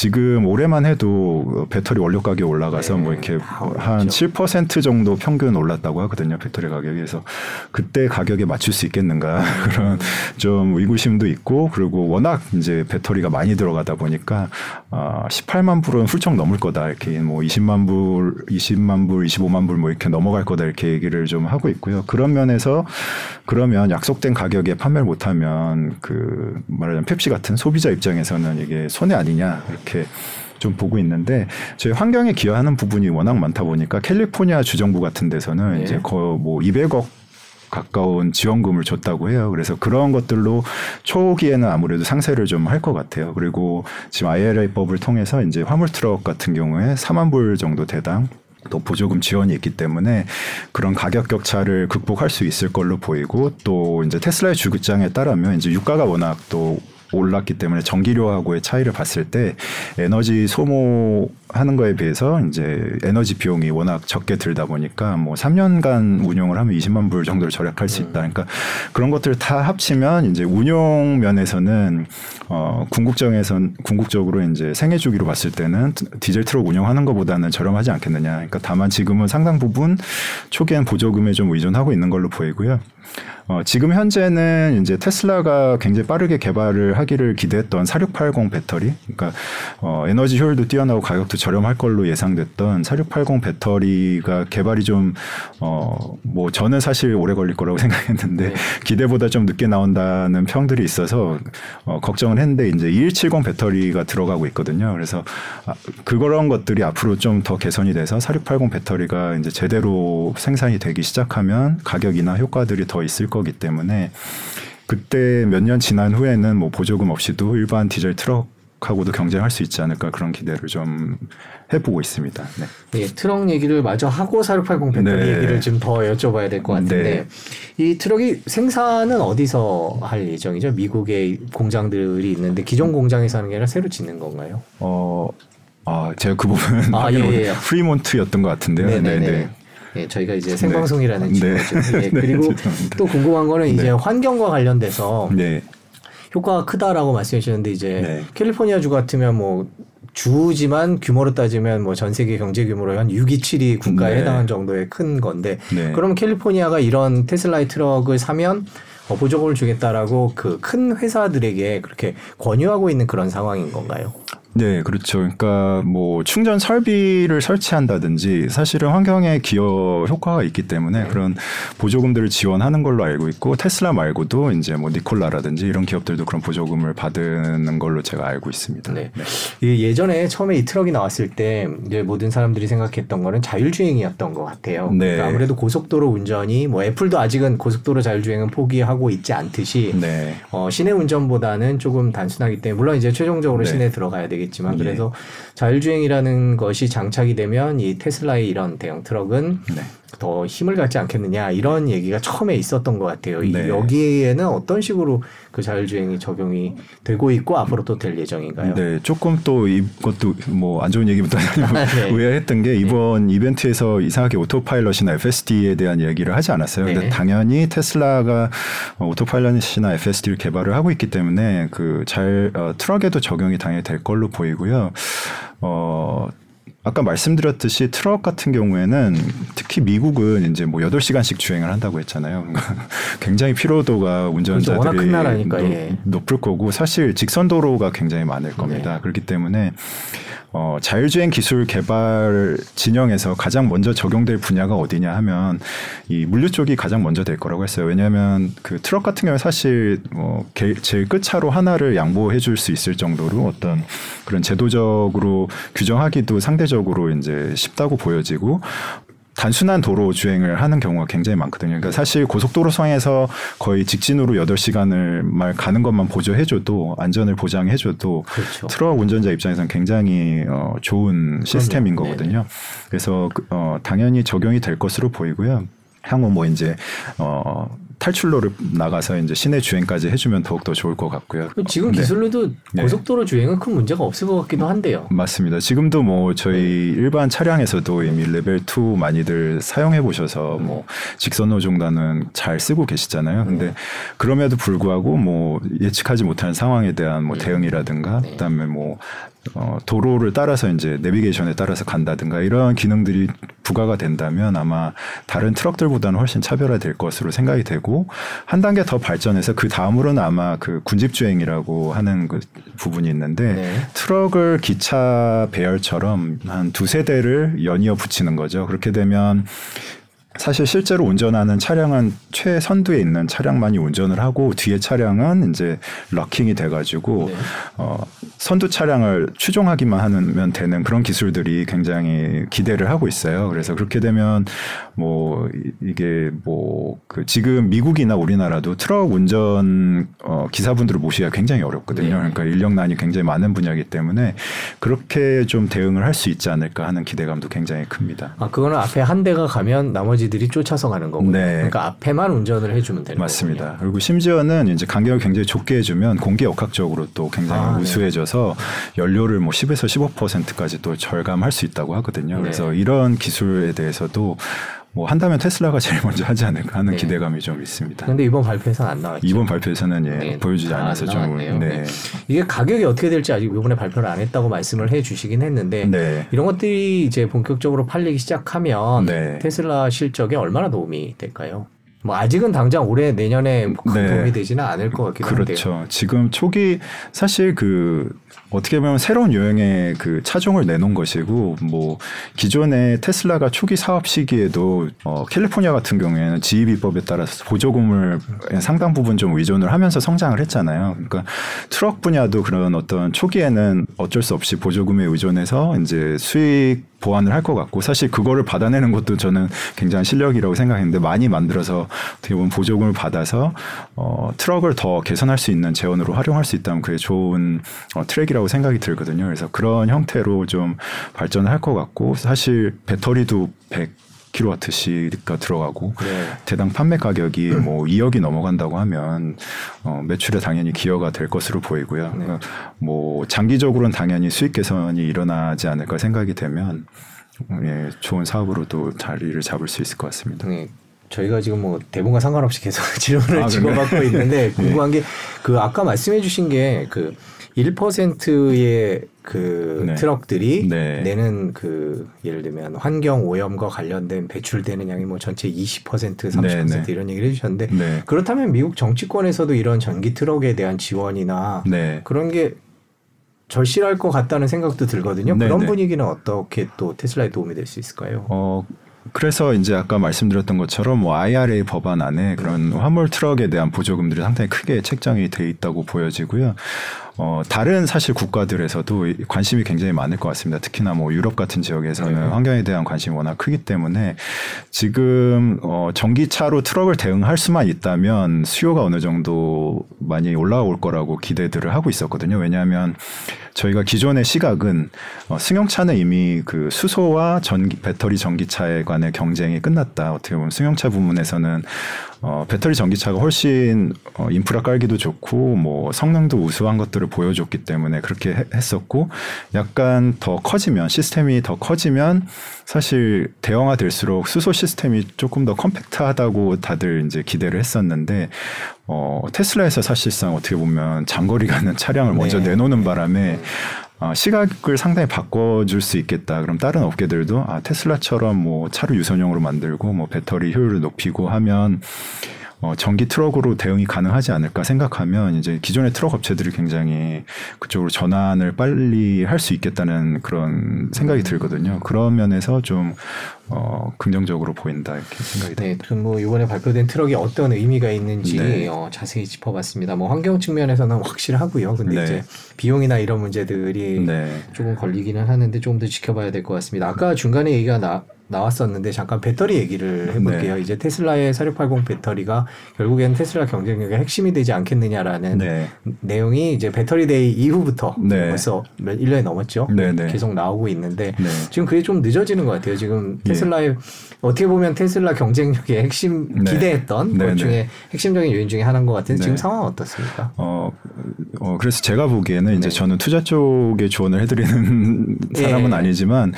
지금 올해만 해도 배터리 원료 가격이 올라가서 뭐 네, 뭐 이렇게 한 7% 정도 평균 올랐다고 하거든요. 배터리 가격이. 그래서 그때 가격에 맞출 수 있겠는가 그런 좀 의구심도 있고 그리고 워낙 이제 배터리가 많이 들어가다 보니까 아 18만 불은 훌쩍 넘을 거다. 이렇게 뭐 20만 불, 20만 불, 25만 불 뭐 이렇게 넘어갈 거다. 이렇게 얘기를 좀 하고 있고요. 그런 면에서 그러면 약속된 가격에 판매를 못하면 그 말하자면 펩시 같은 소비자 입장에서는 이게 손해 아니냐. 이렇게 좀 보고 있는데 저희 환경에 기여하는 부분이 워낙 많다 보니까 캘리포니아 주정부 같은 데서는 네. 이제 거의 뭐 200억 가까운 지원금을 줬다고 해요. 그래서 그런 것들로 초기에는 아무래도 상세를 좀 할 것 같아요. 그리고 지금 IRA법을 통해서 이제 화물 트럭 같은 경우에 4만 불 정도 대당 또 보조금 지원이 있기 때문에 그런 가격 격차를 극복할 수 있을 걸로 보이고 또 이제 테슬라의 주구장에 따르면 이제 유가가 워낙 또 올랐기 때문에 전기료하고의 차이를 봤을 때 에너지 소모하는 거에 비해서 이제 에너지 비용이 워낙 적게 들다 보니까 뭐 3년간 운용을 하면 20만 불 정도를 절약할 수 있다. 그러니까 그런 것들을 다 합치면 이제 운용 면에서는 어 궁극적에선 궁극적으로 이제 생애 주기로 봤을 때는 디젤 트럭 운영하는 것보다는 저렴하지 않겠느냐. 그러니까 다만 지금은 상당 부분 초기엔 보조금에 좀 의존하고 있는 걸로 보이고요. 어, 지금 현재는 이제 테슬라가 굉장히 빠르게 개발을 하기를 기대했던 4680 배터리, 그러니까 어, 에너지 효율도 뛰어나고 가격도 저렴할 걸로 예상됐던 4680 배터리가 개발이 좀 어, 뭐 저는 사실 오래 걸릴 거라고 생각했는데 네. 기대보다 좀 늦게 나온다는 평들이 있어서 어, 걱정을 했는데 이제 2170 배터리가 들어가고 있거든요. 그래서 아, 그런 것들이 앞으로 좀 더 개선이 돼서 4680 배터리가 이제 제대로 생산이 되기 시작하면 가격이나 효과들이 더 있을 거기 때문에 그때 몇 년 지난 후에는 뭐 보조금 없이도 일반 디젤 트럭 하고도 경쟁할 수 있지 않을까 그런 기대를 좀 해보고 있습니다. 네. 네 트럭 얘기를 마저 하고 4680 배터리 네. 얘기를 좀 더 여쭤봐야 될 것 같은데 네. 이 트럭이 생산은 어디서 할 예정이죠? 미국의 공장들이 있는데 기존 공장에서 하는 게 아니라 새로 짓는 건가요? 어, 아 제가 그 부분 아, 예, 예. 프리몬트였던 것 같은데요. 네, 네. 네. 예, 저희가 이제 네. 생방송이라는 네. 죠 예, 네, 그리고 또 궁금한 거는 이제 네. 환경과 관련돼서 네. 효과가 크다라고 말씀해 주셨는데 이제 캘리포니아 주 같으면 뭐 주지만 규모로 따지면 뭐 전 세계 경제 규모로 한 6위, 7위 국가에 네. 해당하는 정도의 큰 건데 네. 그러면 캘리포니아가 이런 테슬라의 트럭을 사면 어, 보조금을 주겠다라고 그 큰 회사들에게 그렇게 권유하고 있는 그런 상황인 건가요? 네, 그렇죠. 그러니까 뭐 충전 설비를 설치한다든지 사실은 환경에 기여 효과가 있기 때문에 네. 그런 보조금들을 지원하는 걸로 알고 있고 테슬라 말고도 이제 뭐 니콜라라든지 이런 기업들도 그런 보조금을 받는 걸로 제가 알고 있습니다. 네. 네. 예전에 처음에 이 트럭이 나왔을 때 이제 모든 사람들이 생각했던 거는 자율주행이었던 것 같아요. 네. 그러니까 아무래도 고속도로 운전이 뭐 애플도 아직은 고속도로 자율주행은 포기하고 있지 않듯이 네. 어, 시내 운전보다는 조금 단순하기 때문에 물론 이제 최종적으로 네. 시내에 들어가야 되겠 되겠지만 예. 그래서 자율주행이라는 것이 장착이 되면 이 테슬라의 이런 대형 트럭은 네. 더 힘을 갖지 않겠느냐 이런 얘기가 처음에 있었던 것 같아요. 네. 여기에는 어떤 식으로 그 자율주행이 적용이 되고 있고 앞으로 또 될 예정인가요? 네, 조금 또 이것도 뭐 안 좋은 얘기부터 네. 의아했던 게 이번 이벤트에서 이상하게 Autopilot이나 FSD에 대한 얘기를 하지 않았어요. 네. 근데 당연히 테슬라가 어, Autopilot이나 FSD를 개발을 하고 있기 때문에 그잘 어, 트럭에도 적용이 당연히 될 걸로 보이고요. 어 아까 말씀드렸듯이 트럭 같은 경우에는 특히 미국은 이제 뭐 8시간씩 주행을 한다고 했잖아요. 굉장히 피로도가 운전자들이 그렇죠. 높, 예. 높을 거고 사실 직선 도로가 굉장히 많을 네. 겁니다. 그렇기 때문에 어, 자율주행 기술 개발 진영에서 가장 먼저 적용될 분야가 어디냐 하면 이 물류 쪽이 가장 먼저 될 거라고 했어요. 왜냐하면 그 트럭 같은 경우에 사실 뭐 게- 제일 끝차로 하나를 양보해 줄 수 있을 정도로 어떤 그런 제도적으로 규정하기도 상대적으로 이제 쉽다고 보여지고 단순한 도로 주행을 하는 경우가 굉장히 많거든요. 그러니까 사실 고속도로상에서 거의 직진으로 8시간을 말 가는 것만 보조해줘도 안전을 보장해줘도 그렇죠. 트럭 운전자 입장에서는 굉장히 어, 좋은 시스템인 그럼요. 거거든요. 그래서 그, 어, 당연히 적용이 될 것으로 보이고요. 향후 뭐 이제 어, 탈출로를 나가서 이제 시내 주행까지 해주면 더욱 더 좋을 것 같고요. 지금 네. 기술로도 네. 고속도로 주행은 큰 문제가 없을 것 같기도 한데요. 맞습니다. 지금도 뭐 저희 네. 일반 차량에서도 이미 레벨 2 많이들 사용해 보셔서 뭐 직선호 종단은 잘 쓰고 계시잖아요. 근데 네. 그럼에도 불구하고 뭐 예측하지 못한 상황에 대한 뭐 대응이라든가 네. 그다음에 뭐 어, 도로를 따라서 이제 내비게이션에 따라서 간다든가 이런 기능들이 부과가 된다면 아마 다른 트럭들보다는 훨씬 차별화될 것으로 생각이 되고 한 단계 더 발전해서 그 다음으로는 아마 그 군집주행이라고 하는 그 부분이 있는데 네. 트럭을 기차 배열처럼 한 두세 대를 연이어 붙이는 거죠. 그렇게 되면 사실 실제로 운전하는 차량은 최선두에 있는 차량만이 운전을 하고 뒤에 차량은 이제 럭킹이 돼가지고 네. 어, 선두 차량을 추종하기만 하면 되는 그런 기술들이 굉장히 기대를 하고 있어요. 그래서 그렇게 되면 뭐 이- 이게 뭐 그 지금 미국이나 우리나라도 트럭 운전 어, 기사분들을 모시기가 굉장히 어렵거든요. 네. 그러니까 인력난이 굉장히 많은 분야이기 때문에 그렇게 좀 대응을 할 수 있지 않을까 하는 기대감도 굉장히 큽니다. 아 그거는 앞에 한 대가 가면 나머지들이 쫓아서 가는 거군요. 네. 그러니까 앞에만 운전을 해주면 되는 맞습니다. 거군요. 그리고 심지어는 이제 간격을 굉장히 좁게 해주면 공기 역학적으로 또 굉장히 아, 네. 우수해져서 연료를 뭐 10에서 15%까지 또 절감할 수 있다고 하거든요. 네. 그래서 이런 기술에 대해서도 뭐 한다면 테슬라가 제일 먼저 하지 않을까 하는 네. 기대감이 좀 있습니다. 근데 이번 발표에서는 안 나왔죠. 이번 발표에서는 예, 네. 보여주지 아, 않아서 안 좀. 네. 네. 이게 가격이 어떻게 될지 아직 이번에 발표를 안 했다고 말씀을 해 주시긴 했는데 네. 이런 것들이 이제 본격적으로 팔리기 시작하면 네. 테슬라 실적에 얼마나 도움이 될까요? 뭐 아직은 당장 올해 내년에 큰 네. 도움이 되지는 않을 것 같기도 한데요. 그렇죠. 지금 초기 사실 그 어떻게 보면 새로운 유형의 그 차종을 내놓은 것이고 뭐 기존의 테슬라가 초기 사업 시기에도 어 캘리포니아 같은 경우에는 지입입법에 따라서 보조금을 상당 부분 좀 의존을 하면서 성장을 했잖아요. 그러니까 트럭 분야도 그런 어떤 초기에는 어쩔 수 없이 보조금에 의존해서 이제 수익 보완을 할 것 같고 사실 그거를 받아내는 것도 저는 굉장히 실력이라고 생각했는데 많이 만들어서 어떻게 보면 보조금을 받아서 어, 트럭을 더 개선할 수 있는 재원으로 활용할 수 있다면 그게 좋은 어, 트랙이라고 생각이 들거든요. 그래서 그런 형태로 좀 발전을 할 것 같고 사실 배터리도 100 킬로와트시가 들어가고 네. 대당 판매 가격이 뭐 2억이 넘어간다고 하면 어, 매출에 당연히 기여가 될 것으로 보이고요. 네. 그러니까 뭐 장기적으로는 당연히 수익 개선이 일어나지 않을까 생각이 되면 예, 좋은 사업으로도 자리를 잡을 수 있을 것 같습니다. 네. 저희가 지금 뭐 대본과 상관없이 계속 질문을 아, 그런가요? 있는데 궁금한 게 그 아까 말씀해 주신 게그 1%의 그 네. 트럭들이 네. 내는 그 예를 들면 환경 오염과 관련된 배출되는 양이 뭐 전체 20% 30% 네, 네. 이런 얘기를 해주셨는데 네. 그렇다면 미국 정치권에서도 이런 전기 트럭에 대한 지원이나 네. 그런 게 절실할 것 같다는 생각도 들거든요. 네, 그런 네. 분위기는 어떻게 또 테슬라에 도움이 될 수 있을까요? 어 그래서 이제 아까 말씀드렸던 것처럼 뭐 IRA 법안 안에 그런 화물 트럭에 대한 보조금들이 상당히 크게 책정이 돼 있다고 보여지고요. 어, 다른 사실 국가들에서도 관심이 굉장히 많을 것 같습니다. 특히나 뭐 유럽 같은 지역에서는 네. 환경에 대한 관심이 워낙 크기 때문에 지금 어, 전기차로 트럭을 대응할 수만 있다면 수요가 어느 정도 많이 올라올 거라고 기대들을 하고 있었거든요. 왜냐하면 저희가 기존의 시각은 어, 승용차는 이미 그 수소와 전기 배터리 전기차에 관해 경쟁이 끝났다. 어떻게 보면 승용차 부문에서는 어, 배터리 전기차가 훨씬 어, 인프라 깔기도 좋고 뭐 성능도 우수한 것들을 보여줬기 때문에 그렇게 해, 했었고 약간 더 커지면 시스템이 더 커지면 사실 대형화 될수록 수소 시스템이 조금 더 컴팩트하다고 다들 이제 기대를 했었는데 어, 테슬라에서 사실상 어떻게 보면 장거리 가는 차량을 먼저 네. 내놓는 바람에 어, 시각을 상당히 바꿔줄 수 있겠다. 그럼 다른 업계들도 아, 테슬라처럼 뭐 차를 유선용으로 만들고 뭐 배터리 효율을 높이고 하면 어, 전기 트럭으로 대응이 가능하지 않을까 생각하면 이제 기존의 트럭 업체들이 굉장히 그쪽으로 전환을 빨리 할 수 있겠다는 그런 생각이 음. 들거든요. 그런 면에서 좀 어, 긍정적으로 보인다 이렇게 생각이 네, 듭니다. 네, 뭐 이번에 발표된 트럭이 어떤 의미가 있는지 네. 어, 자세히 짚어봤습니다. 뭐 환경 측면에서는 확실하고요. 근데 네. 이제 비용이나 이런 문제들이 네. 조금 걸리기는 하는데 조금 더 지켜봐야 될 것 같습니다. 아까 중간에 얘기가 나, 나왔었는데 잠깐 배터리 얘기를 해볼게요. 네. 이제 테슬라의 4680 배터리가 결국엔 테슬라 경쟁력의 핵심이 되지 않겠느냐라는 네. 내용이 이제 Battery Day 이후부터 네. 벌써 몇 1년이 넘었죠. 네, 네. 계속 나오고 있는데 네. 지금 그게 좀 늦어지는 것 같아요. 지금 예. 테슬라의 예. 어떻게 보면 테슬라 경쟁력의 핵심 기대했던 것 중에 핵심적인 요인 중에 하나인 것 같은데 지금 상황 어떻습니까? 어, 어 그래서 제가 보기에는 이제 저는 투자 쪽에 조언을 해드리는 사람은 예. 아니지만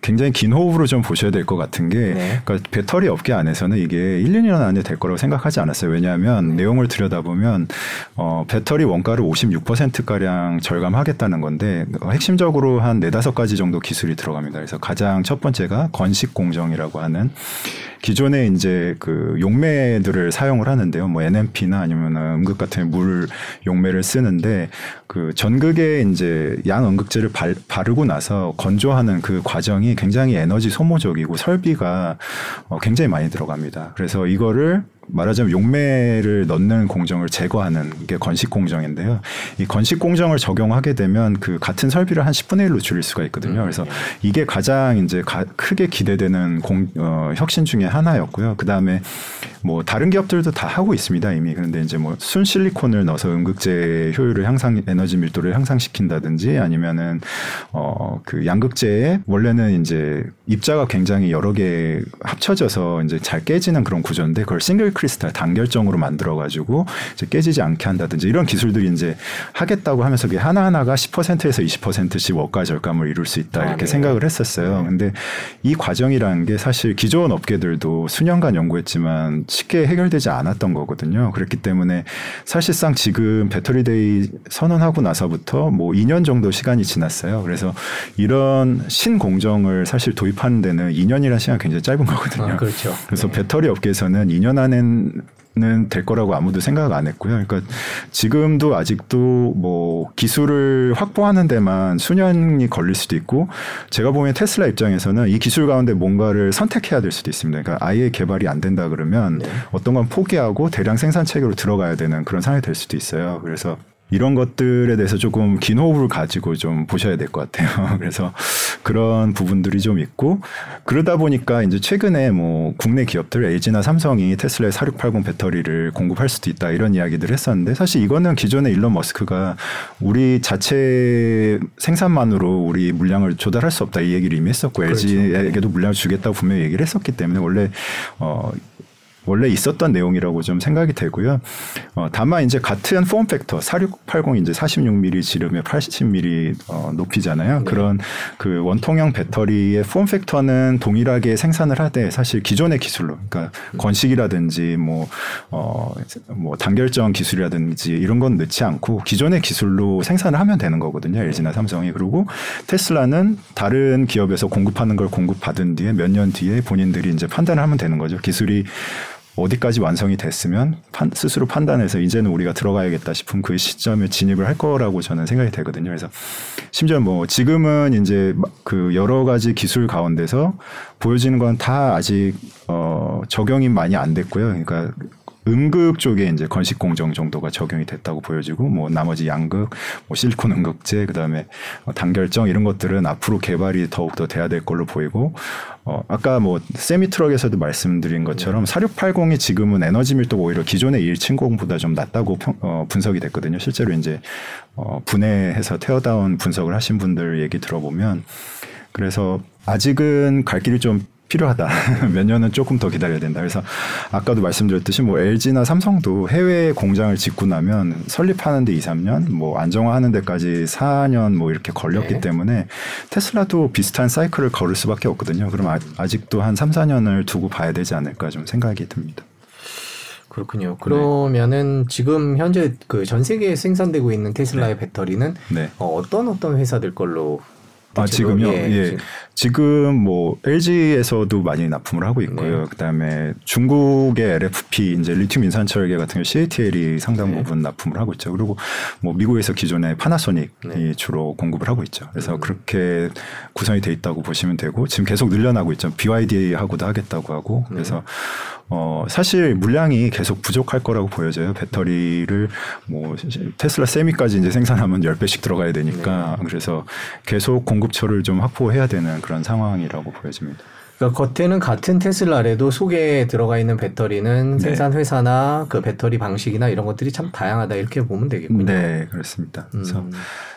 굉장히 긴 호흡으로 좀 보셔. 보셔야 될 것 같은 게 네. 그러니까 배터리 업계 안에서는 이게 1, 2년 안에 될 거라고 생각하지 않았어요. 왜냐하면 네. 내용을 들여다보면 어, 배터리 원가를 56%가량 절감하겠다는 건데 핵심적으로 한 네다섯 가지 정도 기술이 들어갑니다. 그래서 가장 첫 번째가 건식 공정이라고 하는 기존에 이제 그 용매들을 사용을 하는데요. 뭐 NMP나 아니면 음극 같은 물 용매를 쓰는데 그 전극에 이제 양 음극제를 바르고 나서 건조하는 그 과정이 굉장히 에너지 소모적이고 설비가 어 굉장히 많이 들어갑니다. 그래서 이거를 말하자면 용매를 넣는 공정을 제거하는 게 건식 공정인데요. 이 건식 공정을 적용하게 되면 그 같은 설비를 한 10분의 1로 줄일 수가 있거든요. 그래서 음, 예. 이게 가장 이제 가, 크게 기대되는 공, 어, 혁신 중에 하나였고요. 그 다음에 뭐 다른 기업들도 다 하고 있습니다 이미. 그런데 이제 뭐 순 실리콘을 넣어서 음극재 효율을 향상, 에너지 밀도를 향상시킨다든지 아니면은 어, 그 양극재에 원래는 이제 입자가 굉장히 여러 개 합쳐져서 이제 잘 깨지는 그런 구조인데 그걸 싱글 크리스탈 단결정으로 만들어 가지고 이제 깨지지 않게 한다든지 이런 기술들이 이제 하겠다고 하면서 그게 하나하나가 10%에서 20%씩 원가 절감을 이룰 수 있다 이렇게 아, 네. 생각을 했었어요. 네. 근데 이 과정이라는 게 사실 기존 업계들도 수년간 연구했지만 쉽게 해결되지 않았던 거거든요. 그렇기 때문에 사실상 지금 배터리데이 선언하고 나서부터 뭐 2년 정도 시간이 지났어요. 그래서 이런 신공정을 사실 도입하는 데는 2년이라는 시간 이 굉장히 짧은 거거든요. 아, 그렇죠. 그래서 네. 배터리 업계에서는 2년 안에 는될 거라고 아무도 생각 안 했고요. 그러니까 지금도 아직도 뭐 기술을 확보하는 데만 수년이 걸릴 수도 있고 제가 보면 테슬라 입장에서는 이 기술 가운데 뭔가를 선택해야 될 수도 있습니다. 그러니까 아예 개발이 안 된다 그러면 네. 어떤 건 포기하고 대량 생산 체계로 들어가야 되는 그런 상황이 될 수도 있어요. 그래서 이런 것들에 대해서 조금 긴 호흡을 가지고 좀 보셔야 될 것 같아요. 그래서 그런 부분들이 좀 있고 그러다 보니까 이제 최근에 뭐 국내 기업들 LG나 삼성이 테슬라의 4680 배터리를 공급할 수도 있다 이런 이야기들을 했었는데 사실 이거는 기존에 일론 머스크가 우리 자체 생산만으로 우리 물량을 조달할 수 없다 이 얘기를 이미 했었고 그렇죠. LG에게도 물량을 주겠다고 분명히 얘기를 했었기 때문에 원래 어 원래 있었던 내용이라고 좀 생각이 되고요. 어, 다만 이제 같은 폼 팩터 4680 이제 46mm 지름에 80mm 어, 높이잖아요. 네. 그런 그 원통형 배터리의 폼 팩터는 동일하게 생산을 하되 사실 기존의 기술로 그러니까 음. 건식이라든지 뭐 어, 뭐 단결정 기술이라든지 이런 건 넣지 않고 기존의 기술로 생산을 하면 되는 거거든요. LG나 삼성이 그리고 테슬라는 다른 기업에서 공급하는 걸 공급받은 뒤에 몇 년 뒤에 본인들이 이제 판단을 하면 되는 거죠. 기술이 어디까지 완성이 됐으면 판, 스스로 판단해서 이제는 우리가 들어가야겠다 싶은 그 시점에 진입을 할 거라고 저는 생각이 되거든요. 그래서 심지어 뭐 지금은 이제 그 여러 가지 기술 가운데서 보여지는 건 다 아직 어 적용이 많이 안 됐고요. 그러니까 음극 쪽에 이제 건식 공정 정도가 적용이 됐다고 보여지고 뭐 나머지 양극, 뭐 실리콘 음극재, 그다음에 뭐 단결정 이런 것들은 앞으로 개발이 더욱 더 돼야 될 걸로 보이고 어 아까 뭐 세미 트럭에서도 말씀드린 것처럼 4680이 지금은 에너지 밀도가 오히려 기존의 170보다 좀 낮다고 평, 어, 분석이 됐거든요. 실제로 이제 어 분해해서 테어다운 분석을 하신 분들 얘기 들어보면 그래서 아직은 갈 길이 좀 필요하다. 몇 년은 조금 더 기다려야 된다. 그래서 아까도 말씀드렸듯이 뭐 LG나 삼성도 해외 공장을 짓고 나면 설립하는데 2, 3년, 뭐 안정화하는 데까지 4년 뭐 이렇게 걸렸기 네. 때문에 테슬라도 비슷한 사이클을 걸을 수밖에 없거든요. 그럼 아, 아직도 한 3, 4년을 두고 봐야 되지 않을까 좀 생각이 듭니다. 그렇군요. 그러면은 지금 현재 그 전 세계에 생산되고 있는 테슬라의 배터리는 네. 어, 어떤 어떤 회사들 걸로 아, 대체로, 지금요? 예, 예. 지금 지금 뭐 LG에서도 많이 납품을 하고 있고요. 네. 그다음에 중국의 LFP 이제 리튬 인산철계 같은 경우 CATL이 상당 네. 부분 납품을 하고 있죠. 그리고 뭐 미국에서 기존의 파나소닉이 네. 주로 공급을 하고 있죠. 그래서 음. 그렇게 구성이 돼 있다고 보시면 되고 지금 계속 늘려나고 있죠. BYD하고도 하겠다고 하고 네. 그래서 어 사실 물량이 계속 부족할 거라고 보여져요. 배터리를 뭐 테슬라 세미까지 이제 생산하면 10배씩 들어가야 되니까 그래서 계속 공급처를 좀 확보해야 되는 그런 상황이라고 보여집니다. 그러니까 겉에는 같은 테슬라래도 속에 들어가 있는 배터리는 네. 생산 회사나 그 배터리 방식이나 이런 것들이 참 다양하다 이렇게 보면 되겠군요. 네, 그렇습니다. 그래서 음.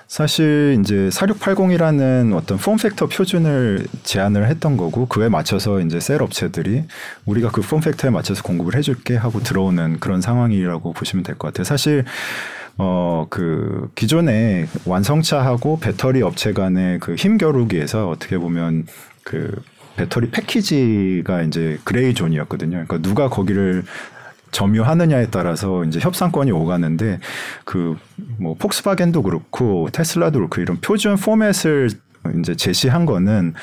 사실 이제 4680이라는 어떤 폼 팩터 표준을 제안을 했던 거고 그에 맞춰서 이제 셀 업체들이 우리가 그 폼 팩터에 맞춰서 공급을 해줄게 하고 들어오는 그런 상황이라고 보시면 될 것 같아요. 사실 어, 그, 기존에 완성차하고 배터리 업체 간의 그 힘겨루기에서 어떻게 보면 그 배터리 패키지가 이제 gray zone이었거든요. 그러니까 누가 거기를 점유하느냐에 따라서 이제 협상권이 오가는데 그 뭐 폭스바겐도 그렇고 테슬라도 그렇고 이런 표준 포맷을 이제 제시한 거는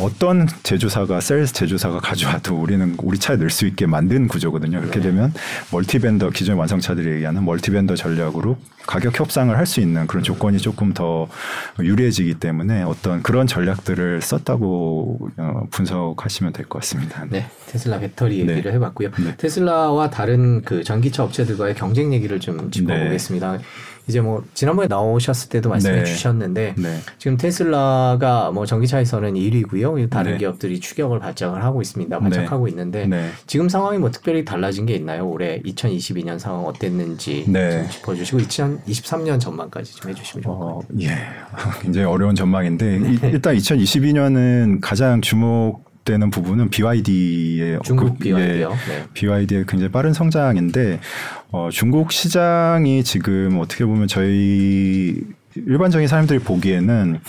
어떤 제조사가 셀 제조사가 가져와도 우리는 우리 차에 넣을 수 있게 만든 구조거든요. 그렇게 되면 멀티벤더 기존 완성차들이 얘기하는 멀티벤더 전략으로 가격 협상을 할 수 있는 그런 조건이 조금 더 유리해지기 때문에 어떤 그런 전략들을 썼다고 어, 분석하시면 될 것 같습니다. 네, 테슬라 배터리 네. 얘기를 해봤고요. 네. 테슬라와 다른 그 전기차 업체들과의 경쟁 얘기를 좀 짚어보겠습니다. 이제 뭐 지난번에 나오셨을 때도 말씀해 네. 주셨는데 네. 지금 테슬라가 뭐 전기차에서는 1위고요. 다른 네. 기업들이 추격을 발작을 하고 있습니다. 발작하고 있는데 네. 지금 상황이 뭐 특별히 달라진 게 있나요? 올해 2022년 상황 어땠는지 네. 좀 짚어주시고 2023년 전망까지 좀 해주시면 좋을 것 같아요. 어, 예. 굉장히 어려운 전망인데 이- 일단 2022년은 가장 주목 되는 부분은 BYD의 중국 BYD요. 네. BYD의 굉장히 빠른 성장인데 어, 중국 시장이 지금 어떻게 보면 저희 일반적인 사람들이 보기에는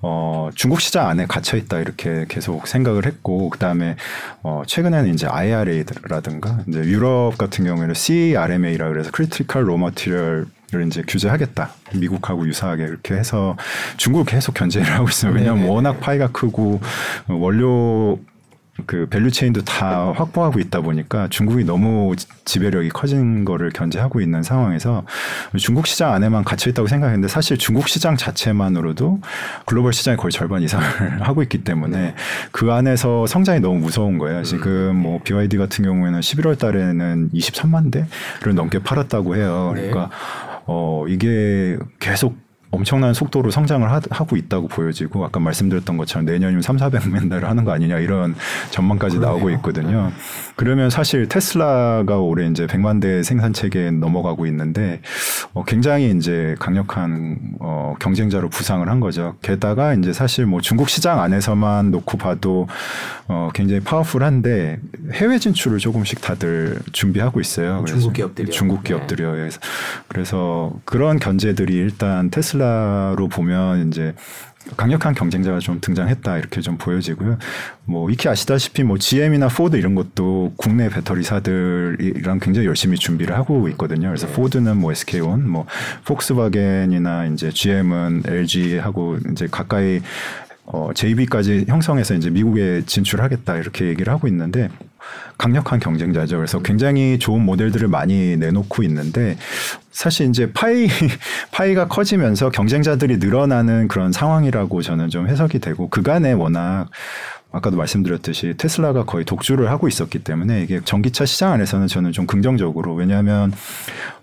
어, 중국 시장 안에 갇혀 있다 이렇게 계속 생각을 했고 그다음에 어, 최근에는 이제 IRA라든가 이제 유럽 같은 경우에는 CRMA라 그래서 Critical Raw Material 을 이제 규제하겠다. 미국하고 유사하게 이렇게 해서 중국 계속 견제를 하고 있어요. 왜냐하면 네네네. 워낙 파이가 크고 원료 그 value chain도 다 확보하고 있다 보니까 중국이 너무 지- 지배력이 커진 거를 견제하고 있는 상황에서 중국 시장 안에만 갇혀 있다고 생각했는데 사실 중국 시장 자체만으로도 글로벌 시장의 거의 절반 이상을 하고 있기 때문에 그 안에서 성장이 너무 무서운 거예요. 지금 뭐 BYD 같은 경우에는 11월 달에는 23만 대를 넘게 팔았다고 해요. 네. 그러니까 어 이게 계속 엄청난 속도로 성장을 하, 고 있다고 보여지고 아까 말씀드렸던 것처럼 내년이면 3, 400만 대를 하는 거 아니냐 이런 전망까지 나오고 그러네요. 있거든요. 그러면 사실 테슬라가 올해 이제 100만 대 생산 체계에 넘어가고 있는데 어, 굉장히 이제 강력한 어, 경쟁자로 부상을 한 거죠. 게다가 이제 사실 뭐 중국 시장 안에서만 놓고 봐도 어, 굉장히 powerful한데 해외 진출을 조금씩 다들 준비하고 있어요. 중국 기업들이요. 중국 네. 기업들이요. 그래서, 그래서 그런 견제들이 일단 테슬라 로 보면 이제 강력한 경쟁자가 좀 등장했다 이렇게 좀 보여지고요. 뭐 익히 아시다시피 뭐 GM이나 포드 이런 것도 국내 배터리사들이랑 굉장히 열심히 준비를 하고 있거든요. 그래서 네. 포드는 뭐 SK온, 뭐 폭스바겐이나 이제 GM은 LG하고 이제 가까이 어, JV까지 형성해서 이제 미국에 진출하겠다 이렇게 얘기를 하고 있는데 강력한 경쟁자죠. 그래서 굉장히 좋은 모델들을 많이 내놓고 있는데 사실 이제 파이 파이가 커지면서 경쟁자들이 늘어나는 그런 상황이라고 저는 좀 해석이 되고 그간에 워낙 아까도 말씀드렸듯이 테슬라가 거의 독주를 하고 있었기 때문에 이게 전기차 시장 안에서는 저는 좀 긍정적으로 왜냐하면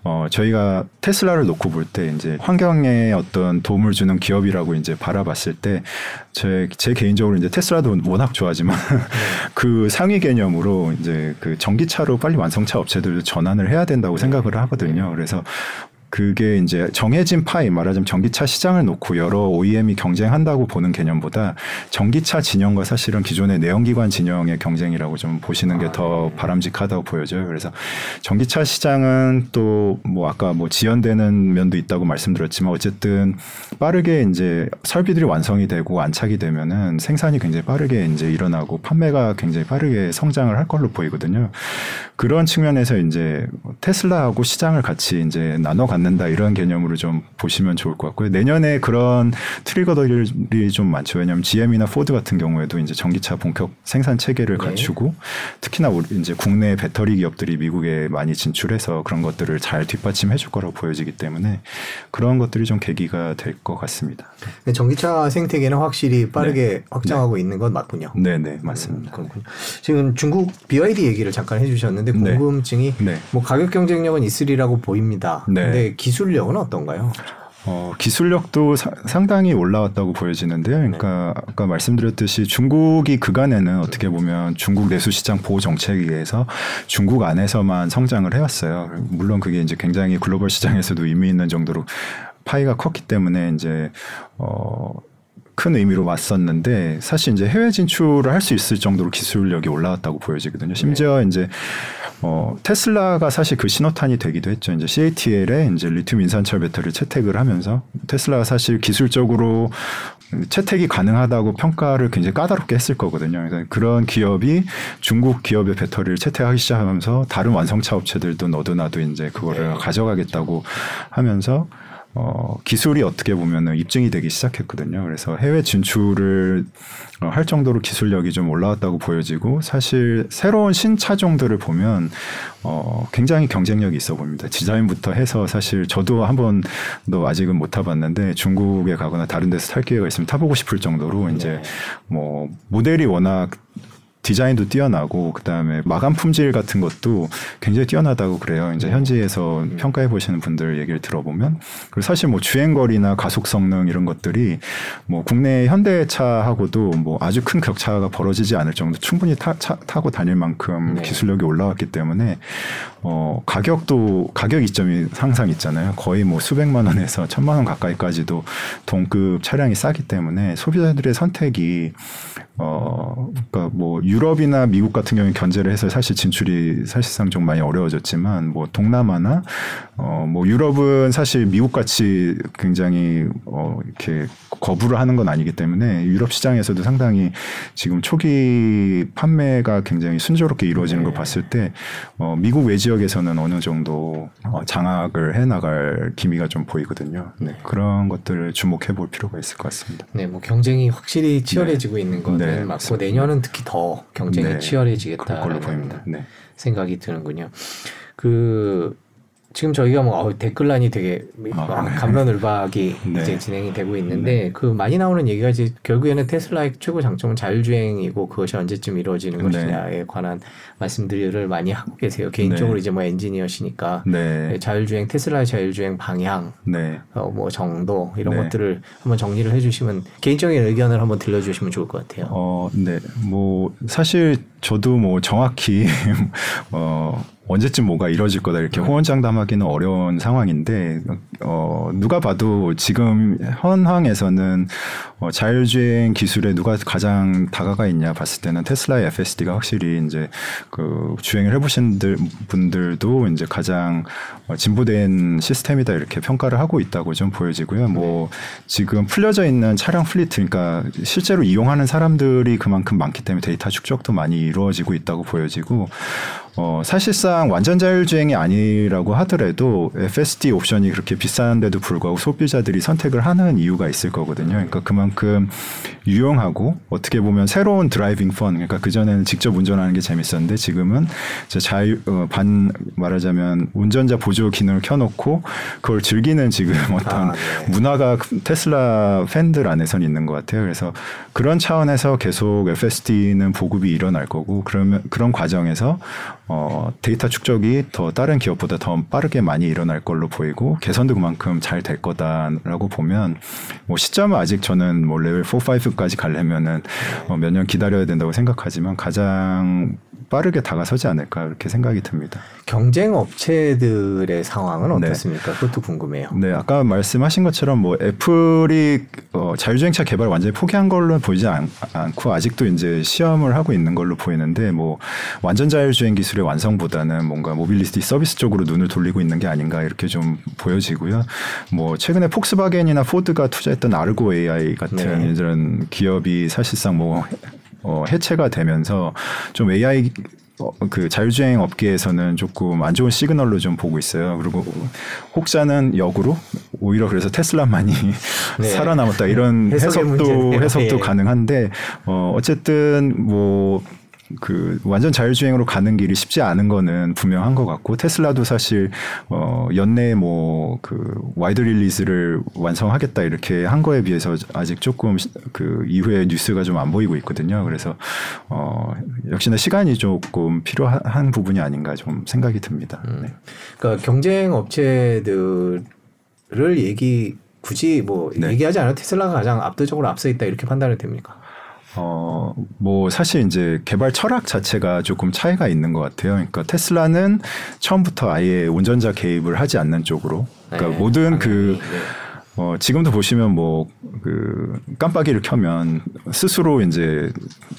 어 저희가 테슬라를 놓고 볼 때 이제 환경에 어떤 도움을 주는 기업이라고 이제 바라봤을 때 제 제 개인적으로 이제 테슬라도 워낙 좋아하지만 그 상위 개념으로 이제 그 전기차로 빨리 완성차 업체들도 전환을 해야 된다고 생각을 하거든요. 그래서 그게 이제 정해진 파이 말하자면 전기차 시장을 놓고 여러 OEM이 경쟁한다고 보는 개념보다 전기차 진영과 사실은 기존의 내연기관 진영의 경쟁이라고 좀 보시는 게더 아, 네. 바람직하다고 보여져요. 그래서 전기차 시장은 또 뭐 아까 뭐 지연되는 면도 있다고 말씀드렸지만 어쨌든 빠르게 이제 설비들이 완성이 되고 안착이 되면은 생산이 굉장히 빠르게 이제 일어나고 판매가 굉장히 빠르게 성장을 할 걸로 보이거든요. 그런 측면에서 이제 테슬라하고 시장을 같이 이제 나눠 갖는 다 이런 개념으로 좀 보시면 좋을 것 같고요. 내년에 그런 trigger들이 좀 많죠. 왜냐하면 GM이나 포드 같은 경우에도 이제 전기차 본격 생산 체계를 네. 갖추고 특히나 우리 이제 국내 배터리 기업들이 미국에 많이 진출해서 그런 것들을 잘 뒷받침해 줄 거라고 보여지기 때문에 그런 것들이 좀 계기가 될 것 같습니다. 전기차 생태계는 확실히 빠르게 네. 확장하고 네. 있는 건 맞군요. 네, 네, 맞습니다. 음. 지금 중국 BYD 얘기를 잠깐 해주셨는데 네. 궁금증이 네. 뭐 가격 경쟁력은 있으리라고 보입니다. 네. 근데 기술력은 어떤가요? 어, 기술력도 사, 상당히 올라왔다고 보여지는데요. 그러니까 네. 아까 말씀드렸듯이 중국이 그간에는 어떻게 보면 중국 내수 시장 보호 정책에 의해서 중국 안에서만 성장을 해왔어요. 물론 그게 이제 굉장히 글로벌 시장에서도 의미 있는 정도로 파이가 컸기 때문에 이제 어, 큰 의미로 왔었는데 사실 이제 해외 진출을 할 수 있을 정도로 기술력이 올라왔다고 보여지거든요. 심지어 네. 이제 어, 테슬라가 사실 그 신호탄이 되기도 했죠. 이제 CATL에 이제 리튬 인산철 배터리를 채택을 하면서 테슬라가 사실 기술적으로 채택이 가능하다고 평가를 굉장히 까다롭게 했을 거거든요. 그래서 그런 기업이 중국 기업의 배터리를 채택하기 시작하면서 다른 완성차 업체들도 너도 나도 이제 그거를 네. 가져가겠다고 하면서 어, 기술이 어떻게 보면은 입증이 되기 시작했거든요. 그래서 해외 진출을 어, 할 정도로 기술력이 좀 올라왔다고 보여지고 사실 새로운 신차종들을 보면 어, 굉장히 경쟁력이 있어 보입니다. 디자인부터 해서 사실 저도 한 번도 아직은 못 타봤는데 중국에 가거나 다른 데서 탈 기회가 있으면 타보고 싶을 정도로 이제 네. 뭐 모델이 워낙 디자인도 뛰어나고 그다음에 마감 품질 같은 것도 굉장히 뛰어나다고 그래요. 이제 음. 현지에서 음. 평가해 보시는 분들 얘기를 들어보면 그리고 사실 뭐 주행 거리나 가속 성능 이런 것들이 뭐 국내 현대차하고도 뭐 아주 큰 격차가 벌어지지 않을 정도 충분히 타, 차, 타고 다닐 만큼 네. 기술력이 올라왔기 때문에 어 가격도 가격 이점이 항상 있잖아요. 거의 뭐 수백만 원에서 천만 원 가까이까지도 동급 차량이 싸기 때문에 소비자들의 선택이 어 그러니까 뭐 유럽이나 미국 같은 경우에 견제를 해서 사실 진출이 사실상 좀 많이 어려워졌지만 뭐 동남아나 어 뭐 유럽은 사실 미국 같이 굉장히 어 이렇게 거부를 하는 건 아니기 때문에 유럽 시장에서도 상당히 지금 초기 판매가 굉장히 순조롭게 이루어지는 네. 걸 봤을 때 어 미국 외 지역에서는 어느 정도 어 장악을 해 나갈 기미가 좀 보이거든요. 네. 그런 것들을 주목해 볼 필요가 있을 것 같습니다. 네, 뭐 경쟁이 확실히 치열해지고 네. 있는 거는 네, 맞고. 내년은 특히 더 경쟁이 네, 치열해지겠다는 보입니다. 네. 생각이 드는군요. 그 지금 저희가 뭐 어, 댓글란이 되게 아, 네. 감론을박이 네. 이제 진행이 되고 있는데 네. 그 많이 나오는 얘기가 이제 결국에는 테슬라의 최고 장점은 자율주행이고 그것이 언제쯤 이루어지는 네. 것이냐에 관한 말씀들을 많이 하고 계세요. 개인적으로 네. 이제 뭐 엔지니어시니까 네. 자율주행 테슬라의 자율주행 방향, 어, 뭐 정도 이런 것들을 한번 정리를 해주시면 개인적인 의견을 한번 들려주시면 좋을 것 같아요. 어, 네, 뭐 사실 저도 뭐 정확히 어. 언제쯤 뭐가 이뤄질 거다 이렇게 음. 호언장담하기는 어려운 상황인데 어 누가 봐도 지금 현황에서는 어 자율주행 기술에 누가 가장 다가가 있냐 봤을 때는 테슬라의 FSD가 확실히 이제 그 주행을 해보신 분들도 이제 가장 어 진보된 시스템이다 이렇게 평가를 하고 있다고 좀 보여지고요. 뭐 지금 풀려져 있는 차량 fleet 그러니까 실제로 이용하는 사람들이 그만큼 많기 때문에 데이터 축적도 많이 이루어지고 있다고 보여지고 어, 사실상 완전 자율주행이 아니라고 하더라도 FSD 옵션이 그렇게 비, 비싼데도 불구하고 소비자들이 선택을 하는 이유가 있을 거거든요. 그러니까 그만큼 유용하고 어떻게 보면 새로운 driving fun 그러니까 그 전에는 직접 운전하는 게 재밌었는데 지금은 자유 어, 반 말하자면 운전자 보조 기능을 켜놓고 그걸 즐기는 지금 어떤 아, 네. 문화가 테슬라 팬들 안에선 있는 것 같아요. 그래서 그런 차원에서 계속 FSD는 보급이 일어날 거고 그러면 그런 과정에서 어, 데이터 축적이 더 다른 기업보다 더 빠르게 많이 일어날 걸로 보이고 개선도 그만큼 잘 될 거다라고 보면 뭐 시점은 아직 저는 뭐 레벨 4, 5까지 가려면은 어, 몇 년 기다려야 된다고 생각하지만 가장 빠르게 다가서지 않을까 이렇게 생각이 듭니다. 경쟁 업체들의 상황은 네. 어떻습니까? 네. 그것도 궁금해요. 네, 아까 말씀하신 것처럼 뭐 애플이 어, 자율주행차 개발 완전히 포기한 걸로 보이지 않, 고 아직도 이제 시험을 하고 있는 걸로 보이는데 뭐 완전 자율주행 기술의 완성보다는 뭔가 모빌리티 서비스 쪽으로 눈을 돌리고 있는 게 아닌가 이렇게 좀 보여지고요. 뭐 최근에 폭스바겐이나 포드가 투자했던 아르고 AI 같은 네. 이런 기업이 사실상 뭐 어, 해체가 되면서 좀 AI 어, 그 자율주행 업계에서는 조금 안 좋은 시그널로 좀 보고 있어요. 그리고 혹자는 역으로 오히려 그래서 테슬라만이 네. 살아남았다 이런 해석도 해석도 네. 가능한데 어 어쨌든 뭐 그 완전 자율주행으로 가는 길이 쉽지 않은 거는 분명한 것 같고 테슬라도 사실 어 연내 뭐 그 wide release를 완성하겠다 이렇게 한 거에 비해서 아직 조금 그 이후에 뉴스가 좀 안 보이고 있거든요. 그래서 어 역시나 시간이 조금 필요한 부분이 아닌가 좀 생각이 듭니다. 음. 네. 그러니까 경쟁 업체들을 얘기 굳이 뭐 네. 얘기하지 않아도 테슬라가 가장 압도적으로 앞서 있다 이렇게 판단을 됩니까? 어, 뭐, 사실 이제 개발 철학 자체가 조금 차이가 있는 것 같아요. 그러니까 테슬라는 처음부터 아예 운전자 개입을 하지 않는 쪽으로. 그러니까 네, 모든 그, 네. 어, 지금도 보시면 뭐, 그, 깜빡이를 켜면 스스로 이제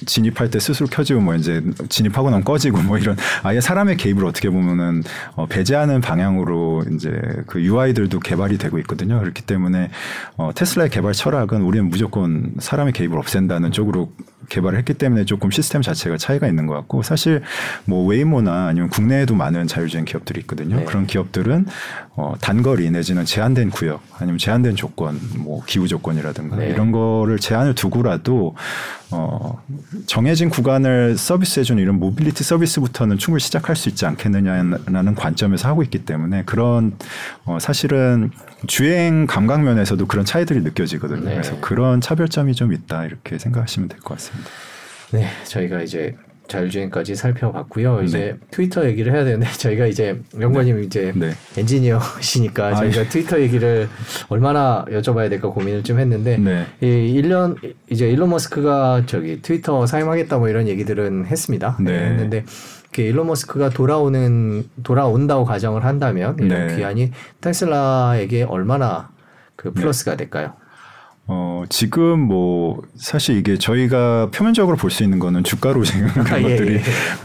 진입할 때 스스로 켜지고 뭐 이제 진입하고 나면 꺼지고 뭐 이런 아예 사람의 개입을 어떻게 보면은 어, 배제하는 방향으로 이제 그 UI들도 개발이 되고 있거든요. 그렇기 때문에 어, 테슬라의 개발 철학은 우리는 무조건 사람의 개입을 없앤다는 쪽으로 개발을 했기 때문에 조금 시스템 자체가 차이가 있는 것 같고 사실 뭐 웨이모나 아니면 국내에도 많은 자율주행 기업들이 있거든요. 네. 그런 기업들은 어, 단거리 내지는 제한된 구역 아니면 제한된 조건, 뭐 기후 조건이라든가 네. 이런 거를 제한을 두고라도 어, 정해진 구간을 서비스해주는 이런 모빌리티 서비스부터는 충분히 시작할 수 있지 않겠느냐라는 관점에서 하고 있기 때문에 그런 어, 사실은 주행 감각 면에서도 그런 차이들이 느껴지거든요. 네. 그래서 그런 차별점이 좀 있다 이렇게 생각하시면 될 것 같습니다. 네, 저희가 이제 자율주행까지 살펴봤고요. 네. 이제 트위터 얘기를 해야 되는데 저희가 이제 명관님 네. 이제 네. 엔지니어시니까 아, 저희가 예. 트위터 얘기를 얼마나 여쭤봐야 될까 고민을 좀 했는데 네. 이 1년 이제 일론 머스크가 저기 트위터 사용하겠다 뭐 이런 얘기들은 했습니다. 네. 네 했는데 일론 머스크가 돌아오는 돌아온다고 가정을 한다면 이런 네. 귀환이 테슬라에게 얼마나 그 플러스가 될까요? 어, 지금 뭐, 사실 이게 저희가 표면적으로 볼 수 있는 거는 주가로 지금 그런 아, 예, 것들이, 예.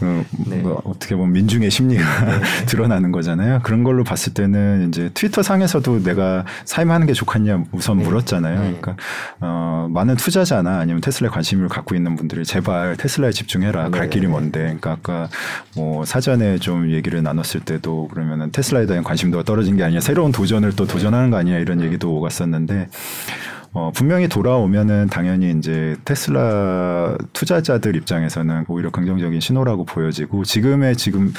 어, 네. 뭐 어떻게 보면 민중의 심리가 네. 드러나는 거잖아요. 그런 걸로 봤을 때는 이제 트위터 상에서도 내가 사임하는 게 좋겠냐 우선 네. 물었잖아요. 네. 그러니까, 어, 많은 투자자나 아니면 테슬라에 관심을 갖고 있는 분들이 제발 테슬라에 집중해라. 갈 네. 길이 먼데. 그러니까 아까 뭐 사전에 좀 얘기를 나눴을 때도 그러면은 테슬라에 대한 관심도가 떨어진 게 아니냐. 새로운 도전을 또 도전하는 거 아니냐 이런 얘기도 오갔었는데 어, 분명히 돌아오면은 당연히 이제 테슬라 투자자들 입장에서는 오히려 긍정적인 신호라고 보여지고 지금의 지금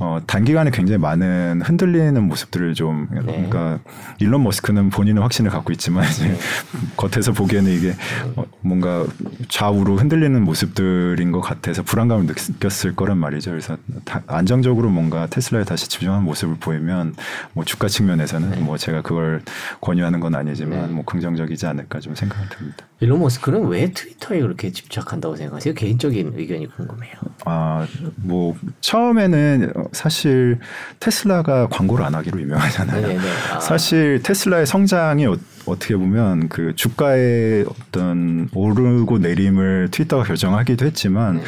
어, 단기간에 굉장히 많은 흔들리는 모습들을 좀 네. 그러니까 일론 머스크는 본인은 확신을 갖고 있지만 이제 네. 겉에서 보기에는 이게 어, 뭔가 좌우로 흔들리는 모습들인 것 같아서 불안감을 느꼈을 거란 말이죠. 그래서 다, 안정적으로 뭔가 테슬라에 다시 집중하는 모습을 보이면 뭐 주가 측면에서는 네. 뭐 제가 그걸 권유하는 건 아니지만 네. 뭐 긍정적이지 않을까 좀 생각이 듭니다. 일론 머스크는 왜 트위터에 그렇게 집착한다고 생각하세요? 개인적인 의견이 궁금해요. 아, 뭐 처음에는 사실 테슬라가 광고를 안 하기로 유명하잖아요. 네네. 아. 사실 테슬라의 성장이 어떻게 보면 그 주가의 어떤 오르고 내림을 트위터가 결정하기도 했지만 네.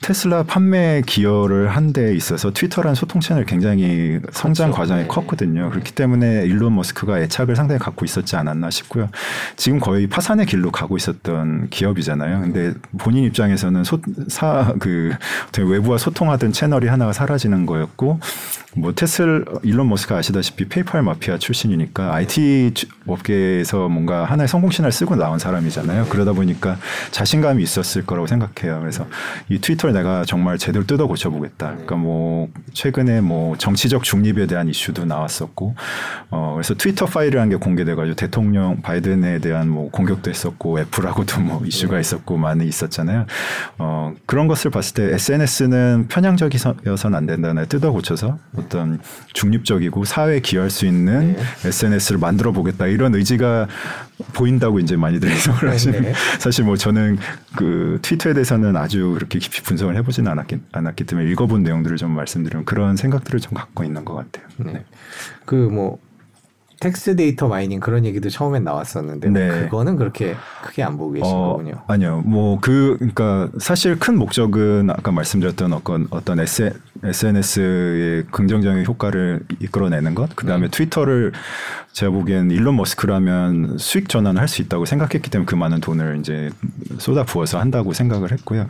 테슬라 판매 기여를 한 데 있어서 트위터라는 소통 채널 굉장히 성장 그렇죠. 과정이 네. 컸거든요. 그렇기 때문에 일론 머스크가 애착을 상당히 갖고 있었지 않았나 싶고요. 지금 거의 파산의 길로 가고 있었던 기업이잖아요. 근데 본인 입장에서는 소, 사, 그, 외부와 소통하던 채널이 하나가 사라지는 거였고, 뭐 테슬 일론 머스크 아시다시피 페이팔 마피아 출신이니까 IT 업계에서 뭔가 하나의 성공 신화를 쓰고 나온 사람이잖아요. 그러다 보니까 자신감이 있었을 거라고 생각해요. 그래서 이 트위터를 내가 정말 제대로 뜯어 고쳐 보겠다. 그러니까 뭐 최근에 뭐 정치적 중립에 대한 이슈도 나왔었고 어 그래서 트위터 파일이라는 게 공개돼 가지고 대통령 바이든에 대한 뭐 공격도 했었고 애플하고도 뭐 이슈가 있었고 많이 있었잖아요. 어 그런 것을 봤을 때 SNS는 편향적이어서는 안 된다는 뜯어 고쳐서 어떤 중립적이고 사회에 기여할 수 있는 네. SNS를 만들어 보겠다 이런 의지가 보인다고 이제 많이들 해석을 네, 하시는 네. 사실 뭐 저는 그 트위터에 대해서는 아주 그렇게 깊이 분석을 해보지는 않았기, 않았기 때문에 읽어본 내용들을 좀 말씀드리면 그런 생각들을 좀 갖고 있는 것 같아요. 네. 그뭐 text data mining 그런 얘기도 처음엔 나왔었는데 네. 그거는 그렇게 크게 안 보고 계신 어, 거군요. 아니요. 뭐 그 그러니까 사실 큰 목적은 아까 말씀드렸던 어떤 어떤 SNS의 긍정적인 효과를 이끌어내는 것, 그 다음에 네. 트위터를 제가 보기엔 일론 머스크라면 수익 전환을 할 수 있다고 생각했기 때문에 그 많은 돈을 이제 쏟아 부어서 한다고 생각을 했고요.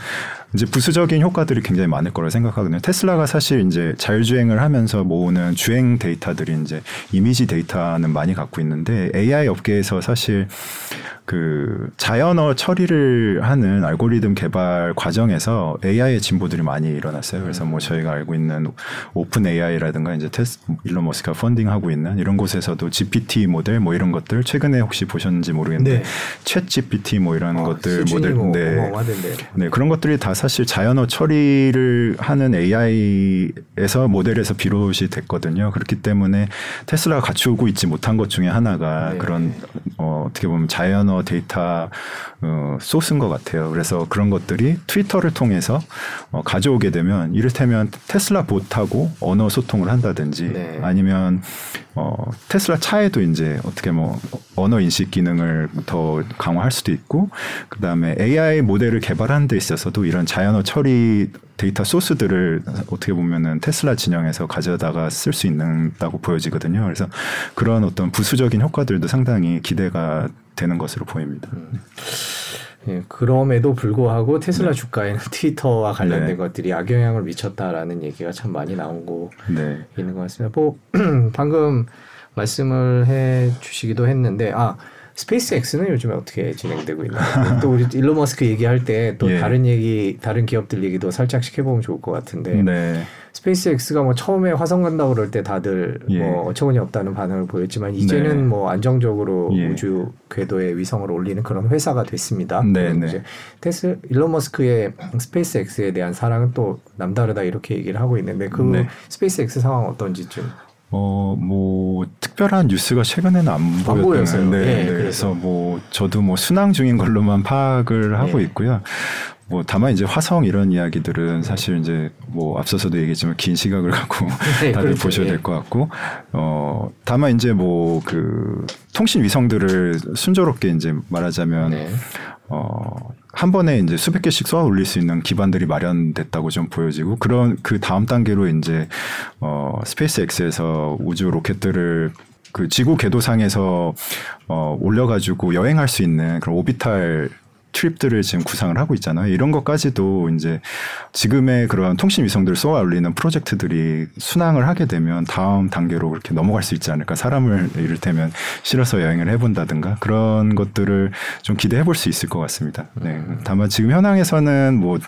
이제 부수적인 효과들이 굉장히 많을 거라 생각하거든요. 테슬라가 사실 이제 자율주행을 하면서 모으는 주행 데이터들이 이제 이미지 데이터는 많이 갖고 있는데 AI 업계에서 사실 그 자연어 처리를 하는 알고리즘 개발 과정에서 AI의 진보들이 많이 일어났어요. 그래서 뭐 저희가 알고 있는 OpenAI라든가 이제 테스 일론 머스크가 funding하고 있는 이런 곳에서도 GPT 모델 뭐 이런 것들 최근에 혹시 보셨는지 모르겠는데 네. ChatGPT 뭐 이런 어, 것들 모델 뭐 네. 네 그런 것들이 다 사실 자연어 처리를 하는 AI에서 모델에서 비롯이 됐거든요. 그렇기 때문에 테슬라가 갖추고 있지 못한 것 중에 하나가 네. 그런 어, 어떻게 보면 자연어 데이터 어, 소스인 것 같아요. 그래서 그런 것들이 트위터를 통해서 어, 가져오게 되면 이를테면 테슬라 봇하고 언어 소통을 한다든지 네. 아니면 어, 테슬라 차에도 이제 어떻게 뭐 언어 인식 기능을 더 강화할 수도 있고 그 다음에 AI 모델을 개발하는 데 있어서도 이런 자연어 처리 데이터 소스들을 어떻게 보면은 테슬라 진영에서 가져다가 쓸 수 있는다고 보여지거든요. 그래서 그런 어떤 부수적인 효과들도 상당히 기대가 되는 것으로 보입니다. 음. 예, 그럼에도 불구하고 테슬라 네. 주가에는 트위터와 관련된 네. 것들이 악영향을 미쳤다라는 얘기가 참 많이 나오고 네. 있는 것 같습니다. 뭐 방금 말씀을 해 주시기도 했는데 아 스페이스X는 요즘에 어떻게 진행되고 있나요? 또 우리 일론 머스크 얘기할 때또 예. 다른 얘기, 다른 기업들 얘기도 살짝씩 해보면 좋을 것 같은데 네. 스페이스X가 뭐 처음에 화성 간다고 그럴 때 다들 예. 뭐 어처구니 없다는 반응을 보였지만 이제는 네. 뭐 안정적으로 예. 우주 궤도에 위성을 올리는 그런 회사가 됐습니다. 네, 네. 이제 테스 일론 머스크의 스페이스X에 대한 사랑은 또 남다르다 이렇게 얘기를 하고 있는데 그 네. 스페이스X 상황 어떤지 좀 어, 뭐, 특별한 뉴스가 최근에는 안, 안 보였어요. 네, 네, 네. 그래서 뭐, 저도 뭐, 순항 중인 걸로만 파악을 하고 네. 있고요. 뭐, 다만 이제 화성 이런 이야기들은 사실 이제 뭐, 앞서서도 얘기했지만 긴 시각을 갖고 네, 다들 그렇죠. 보셔야 될 것 같고, 어, 다만 이제 뭐, 그, 통신 위성들을 순조롭게 이제 말하자면, 네. 어, 한 번에 이제 수백 개씩 쏘아 올릴 수 있는 기반들이 마련됐다고 좀 보여지고 그런 그 다음 단계로 이제 어 스페이스X에서 우주 로켓들을 그 지구 궤도상에서 어 올려가지고 여행할 수 있는 그런 오비탈 트립들을 지금 구상을 하고 있잖아요. 이런 것까지도 이제 지금의 그런 통신 위성들을 쏘아 올리는 프로젝트들이 순항을 하게 되면 다음 단계로 그렇게 넘어갈 수 있지 않을까. 사람을 이를테면 실어서 여행을 해본다든가 그런 것들을 좀 기대해 볼 수 있을 것 같습니다. 네. 다만 지금 현황에서는 뭐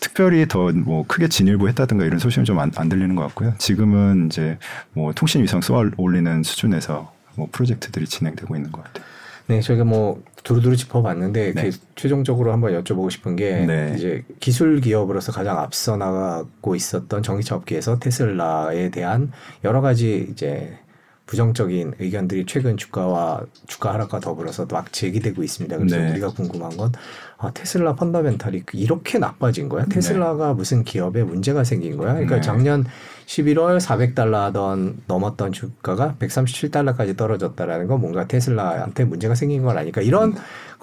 특별히 더 뭐 크게 진일보했다든가 이런 소식은 좀안 들리는 것 같고요. 지금은 이제 뭐 통신 위성 쏘아 올리는 수준에서 뭐 프로젝트들이 진행되고 있는 것 같아요. 네, 저희가 뭐 두루두루 짚어봤는데 네. 그 최종적으로 한번 여쭤보고 싶은 게 네. 이제 기술 기업으로서 가장 앞서 나가고 있었던 전기차 업계에서 테슬라에 대한 여러 가지 이제 부정적인 의견들이 최근 주가와 주가 하락과 더불어서 막 제기되고 있습니다. 그래서 네. 우리가 궁금한 건 아, 테슬라 펀더멘탈이 이렇게 나빠진 거야? 테슬라가 네. 무슨 기업에 문제가 생긴 거야? 그러니까 네. 작년 11월 400달러 하던 넘었던 주가가 137달러까지 떨어졌다라는 건 뭔가 테슬라한테 문제가 생긴 건 아닐까? 이런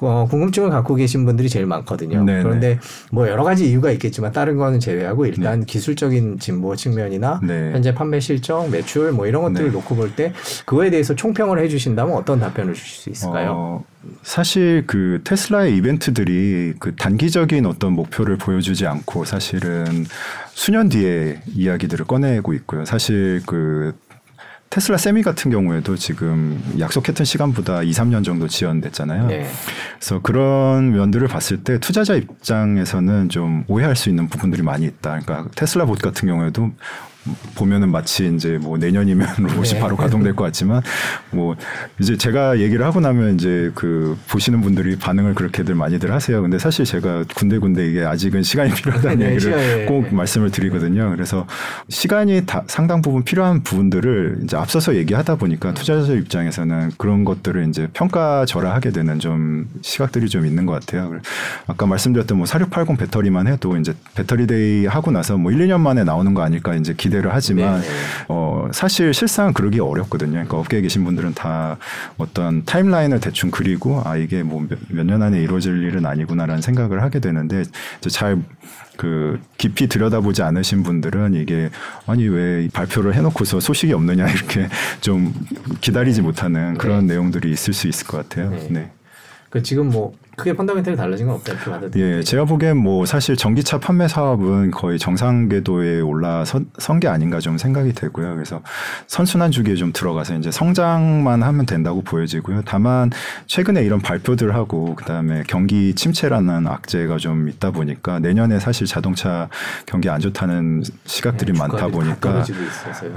어, 궁금증을 갖고 계신 분들이 제일 많거든요. 네네. 그런데 뭐 여러 가지 이유가 있겠지만 다른 거는 제외하고 일단 기술적인 진보 측면이나 네. 현재 판매 실적, 매출 뭐 이런 것들을 네. 놓고 볼 때 그거에 대해서 총평을 해주신다면 어떤 답변을 주실 수 있을까요? 어, 사실 그 테슬라의 이벤트들이 그 단기적인 어떤 목표를 보여주지 않고 사실은 수년 뒤에 이야기들을 꺼내고 있고요. 사실 그 테슬라 세미 같은 경우에도 지금 약속했던 시간보다 2, 3년 정도 지연됐잖아요. 네. 그래서 그런 면들을 봤을 때 투자자 입장에서는 좀 오해할 수 있는 부분들이 많이 있다. 그러니까 테슬라 봇 같은 경우에도 보면은 마치 이제 뭐 내년이면 로봇이 네. 바로 가동될 것 같지만 뭐 이제 제가 얘기를 하고 나면 이제 그 보시는 분들이 반응을 그렇게들 많이들 하세요. 근데 사실 제가 군데군데 이게 아직은 시간이 필요하다는 네, 얘기를 시간이- 꼭 네. 말씀을 드리거든요. 그래서 시간이 다 상당 부분 필요한 부분들을 이제 앞서서 얘기하다 보니까 투자자 입장에서는 그런 것들을 이제 평가절하하게 되는 좀 시각들이 좀 있는 것 같아요. 아까 말씀드렸던 뭐 4680 배터리만 해도 이제 Battery Day 하고 나서 뭐 1, 2년 만에 나오는 거 아닐까 이제 기대 를 하지만 네. 어 사실 실상은 그러기 어렵거든요. 그러니까 업계에 계신 분들은 다 어떤 timeline을 대충 그리고 아 이게 뭐 몇 년 안에 이루어질 일은 아니구나라는 생각을 하게 되는데 잘 그 깊이 들여다보지 않으신 분들은 이게 아니 왜 발표를 해놓고서 소식이 없느냐 이렇게 좀 기다리지 못하는 그런 내용들이 있을 수 있을 것 같아요. 네. 네. 그 지금 뭐 크게 펀더멘털이 달라진 건 없다 이렇게 받아들이죠. 예, 제가 보기엔 뭐 사실 전기차 판매 사업은 거의 정상 궤도에 올라선 게 아닌가 좀 생각이 되고요. 그래서 선순환 주기에 좀 들어가서 이제 성장만 하면 된다고 보여지고요. 다만 최근에 이런 발표들 하고 그다음에 경기 침체라는 악재가 좀 있다 보니까 내년에 사실 자동차 경기 안 좋다는 시각들이 네, 많다 보니까.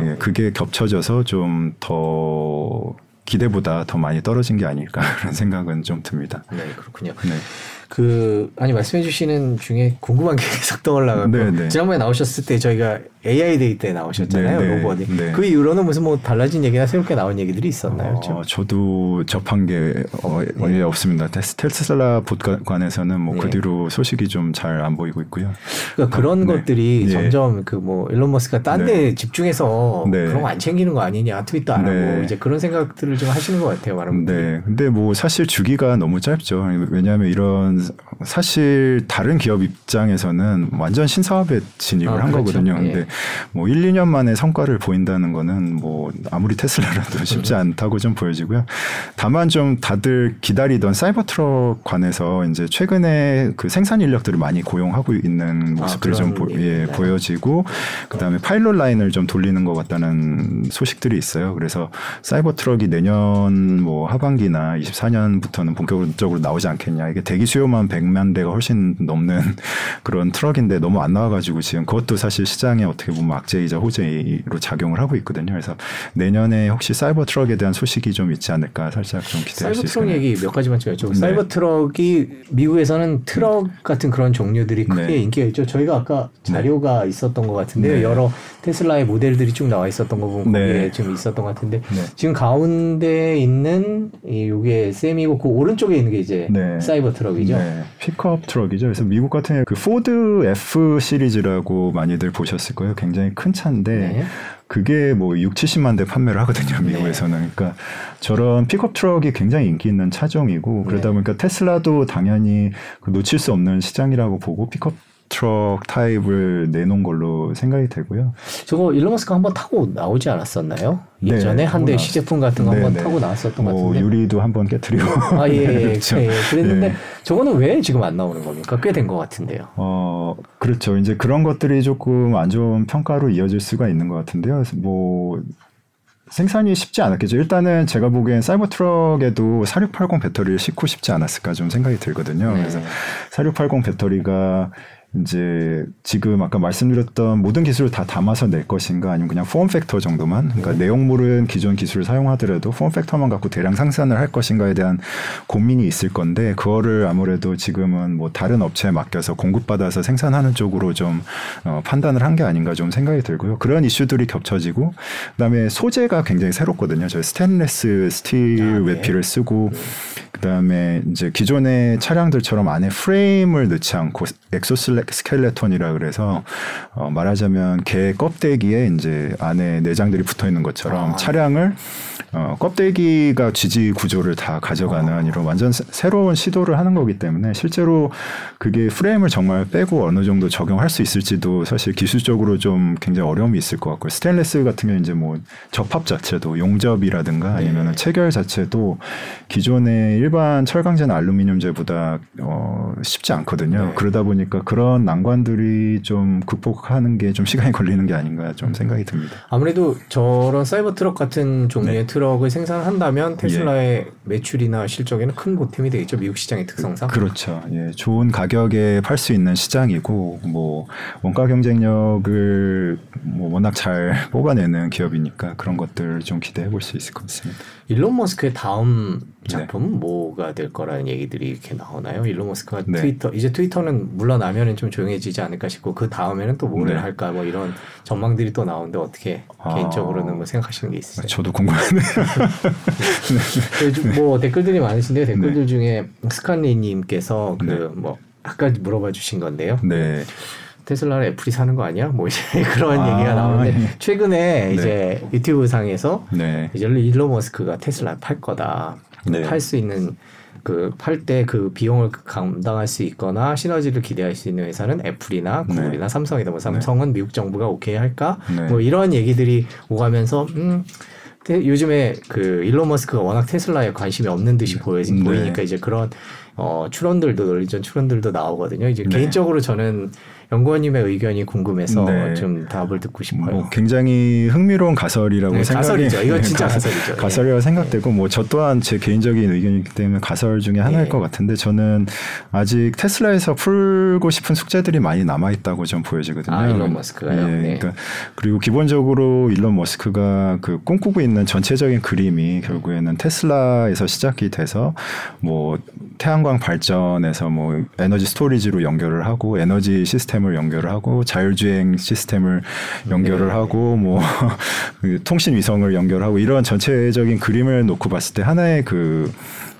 예, 그게 겹쳐져서 좀더 기대보다 더 많이 떨어진 게 아닐까 그런 생각은 좀 듭니다. 네 그렇군요. 네. 그 아니 말씀해 주시는 중에 궁금한 게 계속 떠올라가고 네, 네. 지난번에 나오셨을 때 저희가 AI Day 때 나오셨잖아요 네, 네, 로봇이 네. 그 이후로는 무슨 뭐 달라진 얘기나 새롭게 나온 얘기들이 있었나요? 좀? 어, 저도 접한 게 어, 예, 없습니다. 테스- 테슬라 봇관에서는 뭐그 네. 뒤로 소식이 좀 잘 안 보이고 있고요. 그러니까 그런 네. 것들이 예. 점점 그 뭐 일론 머스크가 딴데 네. 집중해서 네. 그런 거 안 챙기는 거 아니냐 트윗도 안 하고 네. 이제 그런 생각들을 좀 하시는 것 같아요 많은 분들이. 네. 근데 뭐 사실 주기가 너무 짧죠. 왜냐하면 이런 사실 다른 기업 입장에서는 완전 신사업에 진입을 아, 한 그렇죠. 거거든요. 예. 근데 뭐 1, 2년 만에 성과를 보인다는 거는 뭐 아무리 테슬라라도 쉽지 않다고 좀 보여지고요. 다만 좀 다들 기다리던 사이버 트럭 관해서 이제 최근에 그 생산 인력들을 많이 고용하고 있는 모습들이 좀 아, 그런 보, 예, 얘기구나. 보여지고 그다음에 pilot line을 좀 돌리는 것 같다는 소식들이 있어요. 그래서 사이버 트럭이 내년 뭐 하반기나 24년부터는 본격적으로 나오지 않겠냐. 이게 대기 수요만 100만 대가 훨씬 넘는 그런 트럭인데 너무 안 나와가지고 지금 그것도 사실 시장에 어떻게 보면 악재이자 호재로 작용을 하고 있거든요. 그래서 내년에 혹시 사이버 트럭에 대한 소식이 좀 있지 않을까 살짝 좀 기대할 수 사이버 트럭 있습니다. 얘기 몇 가지만 좀 여쭤볼게요. 네. 사이버 트럭이 미국에서는 트럭 같은 그런 종류들이 크게 네. 인기가 있죠. 저희가 아까 자료가 있었던 것 같은데요. 네. 여러 테슬라의 모델들이 쭉 나와 있었던 거 보면 거기에 네. 좀 있었던 것 같은데 네. 지금 가운데 있는 이 요게 Semi고 그 오른쪽에 있는 게 이제 네. 사이버 트럭이죠. 네, 픽업 트럭이죠. 그래서 미국 같은 그 포드 F 시리즈라고 많이들 보셨을 거예요. 굉장히 큰 차인데 네. 그게 뭐 6, 70만 대 판매를 하거든요. 미국에서는. 그러니까 저런 픽업 트럭이 굉장히 인기 있는 차종이고 그러다 네. 보니까 테슬라도 당연히 그 놓칠 수 없는 시장이라고 보고 픽업 트럭 타입을 내놓은 걸로 생각이 되고요. 저거 일론 머스크 한번 타고 나오지 않았었나요? 네, 예전에 한대 타고 시제품 같은 거 네, 한번 네. 타고 나왔었던 것뭐 같은데. 유리도 한번 깨뜨리고. 아, 예, 예, 그렇죠. 예, 예. 그랬는데 예. 저거는 왜 지금 안 나오는 겁니까? 꽤 된 것 같은데요. 어, 그렇죠. 이제 그런 것들이 조금 안 좋은 평가로 이어질 수가 있는 것 같은데요. 뭐, 생산이 쉽지 않았겠죠. 일단은 제가 보기엔 사이버 트럭에도 4680 배터리를 싣고 싶지 않았을까 좀 생각이 들거든요. 네. 그래서 4680 배터리가 이제 지금 아까 말씀드렸던 모든 기술을 다 담아서 낼 것인가 아니면 그냥 폼 팩터 정도만 그러니까 내용물은 기존 기술을 사용하더라도 폼 팩터만 갖고 대량 생산을 할 것인가에 대한 고민이 있을 건데 그거를 아무래도 지금은 뭐 다른 업체에 맡겨서 공급받아서 생산하는 쪽으로 좀 어, 판단을 한 게 아닌가 좀 생각이 들고요. 그런 이슈들이 겹쳐지고 그다음에 소재가 굉장히 새롭거든요. 저희 스테인레스 스틸 아, 네. 외피를 쓰고 그다음에 이제 기존의 차량들처럼 안에 프레임을 넣지 않고 exoske skeleton이라 그래서 어, 말하자면 게 껍데기에 이제 안에 내장들이 붙어 있는 것처럼 아. 차량을 어, 껍데기가 지지 구조를 다 가져가는 어. 이런 완전 새, 로운 시도를 하는 거기 때문에 실제로 그게 프레임을 정말 빼고 어느 정도 적용할 수 있을지도 사실 기술적으로 좀 굉장히 어려움이 있을 것 같고요. 스테인레스 같은 경우 이제 뭐 접합 자체도 용접이라든가 아니면 네. 체결 자체도 기존의 일반 철강제나 알루미늄제보다 어, 쉽지 않거든요. 네. 그러다 보니까 그런 난관들이 좀 극복하는 게 좀 시간이 걸리는 게 아닌가 좀 생각이 듭니다. 아무래도 저런 사이버 트럭 같은 종류의 네. 트럭 을 생산한다면 테슬라의 예. 매출이나 실적에는 큰 보탬이 되겠죠. 미국 시장의 특성상. 그렇죠. 예, 좋은 가격에 팔 수 있는 시장이고 뭐 원가 경쟁력을 뭐 워낙 잘 뽑아내는 기업이니까 그런 것들 좀 기대해 볼 수 있을 것 같습니다. 일론 머스크의 다음 작품은 네. 뭐가 될 거라는 얘기들이 이렇게 나오나요? 일론 머스크가 네. 트위터 이제 트위터는 물러나면은 좀 조용해지지 않을까 싶고 그 다음에는 또 뭐를 네. 할까 뭐 이런 전망들이 또 나오는데 어떻게 아... 개인적으로는 뭐 생각하시는 게 있으세요? 저도 궁금하네요. 네. 뭐 댓글들이 많으신데 댓글들 네. 중에 스칸리님께서 그 뭐 아까 물어봐 주신 건데요. 네. 테슬라를 애플이 사는 거 아니야? 뭐 이제 그런 아, 얘기가 나오는데 예. 최근에 네. 이제 유튜브 상에서 네. 이제 일론 머스크가 테슬라 팔 거다. 네. 팔수 있는 그 팔 때 그 비용을 감당할 수 있거나 시너지를 기대할 수 있는 회사는 애플이나 네. 구글이나 삼성이다. 뭐 삼성은 네. 미국 정부가 오케이 할까? 네. 뭐 이런 얘기들이 오가면서 음 요즘에 그 일론 머스크가 워낙 테슬라에 관심이 없는 듯이 보여지 보이니까 이제 그런 어 추론들도 논리전 추론들도 나오거든요. 이제 개인적으로 저는 연구원님의 의견이 궁금해서 네. 좀 답을 듣고 싶어요. 뭐 굉장히 흥미로운 가설이라고 네, 생각이 가설이죠. 이건 진짜 네, 가설이죠. 가설이라고 네. 생각되고 뭐 저 또한 제 개인적인 의견이기 때문에 가설 중에 하나일 네. 것 같은데 저는 아직 테슬라에서 풀고 싶은 숙제들이 많이 남아 있다고 좀 보여지거든요. 아, 일론 머스크가요. 예, 네. 그러니까 그리고 기본적으로 일론 머스크가 그 꿈꾸고 있는 전체적인 그림이 결국에는 테슬라에서 시작이 돼서 뭐 태양광 발전에서 뭐 에너지 storage로 연결을 하고 에너지 시스템 시스템을 연결을 하고 자율주행 시스템을 연결을 네. 하고 뭐 그 통신 위성을 연결하고 이런 전체적인 그림을 놓고 봤을 때 하나의 그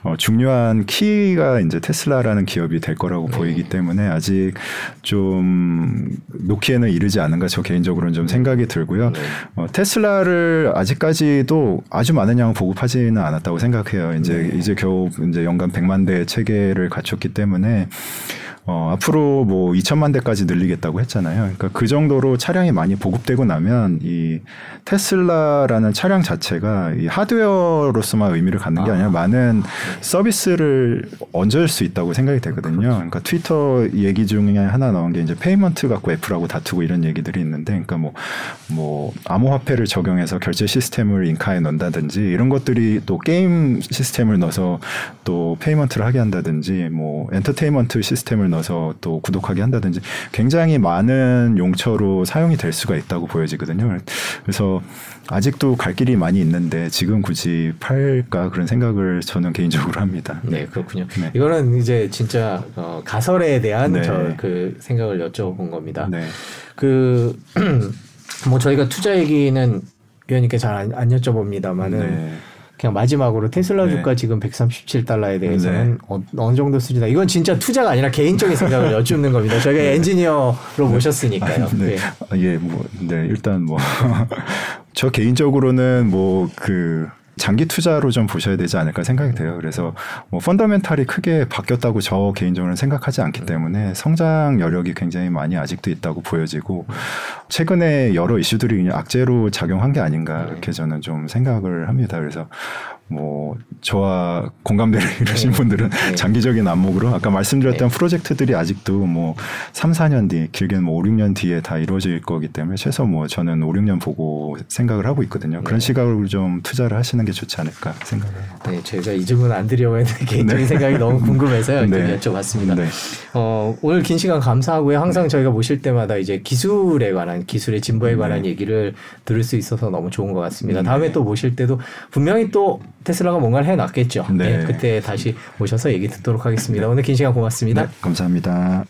어, 중요한 key가 이제 테슬라라는 기업이 될 거라고 네. 보이기 때문에 아직 좀 놓기에는 이르지 않은가 저 개인적으로는 좀 생각이 들고요. 네. 어, 테슬라를 아직까지도 아주 많은 양을 보급하지는 않았다고 생각해요. 이제 네. 이제 겨우 이제 연간 100만 대 체계를 갖췄기 때문에 어, 앞으로 뭐 2천만 대까지 늘리겠다고 했잖아요. 그러니까 그 정도로 차량이 많이 보급되고 나면 이 테슬라라는 차량 자체가 이 하드웨어로서만 의미를 갖는 게 아. 니라 많은 서비스를 얹을 수 있다고 생각이 되거든요. 그렇죠. 그러니까 트위터 얘기 중에 하나 나온 게 이제 payment 갖고 애플하고 다투고 이런 얘기들이 있는데 그러니까 뭐, 뭐 암호화폐를 적용해서 결제 시스템을 in-car에 넣는다든지 이런 것들이 또 게임 시스템을 넣어서 또 payment를 하게 한다든지 뭐 엔터테인먼트 시스템을 넣어서 또 구독하게 한다든지 굉장히 많은 용처로 사용이 될 수가 있다고 보여지거든요. 그래서 아직도 갈 길이 많이 있는데 지금 굳이 팔까 그런 생각을 저는 개인적으로 합니다. 네, 그렇군요. 네. 이거는 이제 진짜 어, 가설에 대한 네. 저 그 생각을 여쭤본 겁니다. 네. 그뭐 저희가 투자 얘기는 위원님께 잘안 안 여쭤봅니다만은 네. 그냥 마지막으로 테슬라 네. 주가 네. 지금 137달러에 대해서는 네. 어, 어느 정도 수준이다. 이건 진짜 투자가 아니라 개인적인 생각을 여쭙는 겁니다. 저희가 네. 엔지니어로 모셨으니까요. 네. 네. 아, 예, 뭐, 네, 일단 뭐, 저 개인적으로는 뭐, 그, 장기 투자로 좀 보셔야 되지 않을까 생각이 돼요. 그래서 뭐 펀더멘탈이 크게 바뀌었다고 저 개인적으로는 생각하지 않기 때문에 성장 여력이 굉장히 많이 아직도 있다고 보여지고 최근에 여러 이슈들이 악재로 작용한 게 아닌가 이렇게 저는 좀 생각을 합니다. 그래서 뭐 저와 공감대를 이루신 네. 분들은 네. 장기적인 안목으로 아까 말씀드렸던 네. 프로젝트들이 아직도 뭐 3, 4년 뒤, 길게는 뭐 5, 6년 뒤에 다 이루어질 거기 때문에 최소 뭐 저는 5, 6년 보고 생각을 하고 있거든요. 그런 네. 시각으로 좀 투자를 하시는 게 좋지 않을까 생각을 해요. 네, 제가 이 질문 안 드리려고 했는데 개인적인 네. 생각이 너무 궁금해서요. 네. 여쭤봤습니다. 네. 어, 오늘 긴 시간 감사하고요. 항상 저희가 모실 때마다 이제 기술에 관한 기술의 진보에 관한 얘기를 들을 수 있어서 너무 좋은 것 같습니다. 다음에 또 모실 때도 분명히 또 테슬라가 뭔가를 해놨겠죠. 네. 네. 그때 다시 모셔서 얘기 듣도록 하겠습니다. 네. 오늘 긴 시간 고맙습니다. 네, 감사합니다.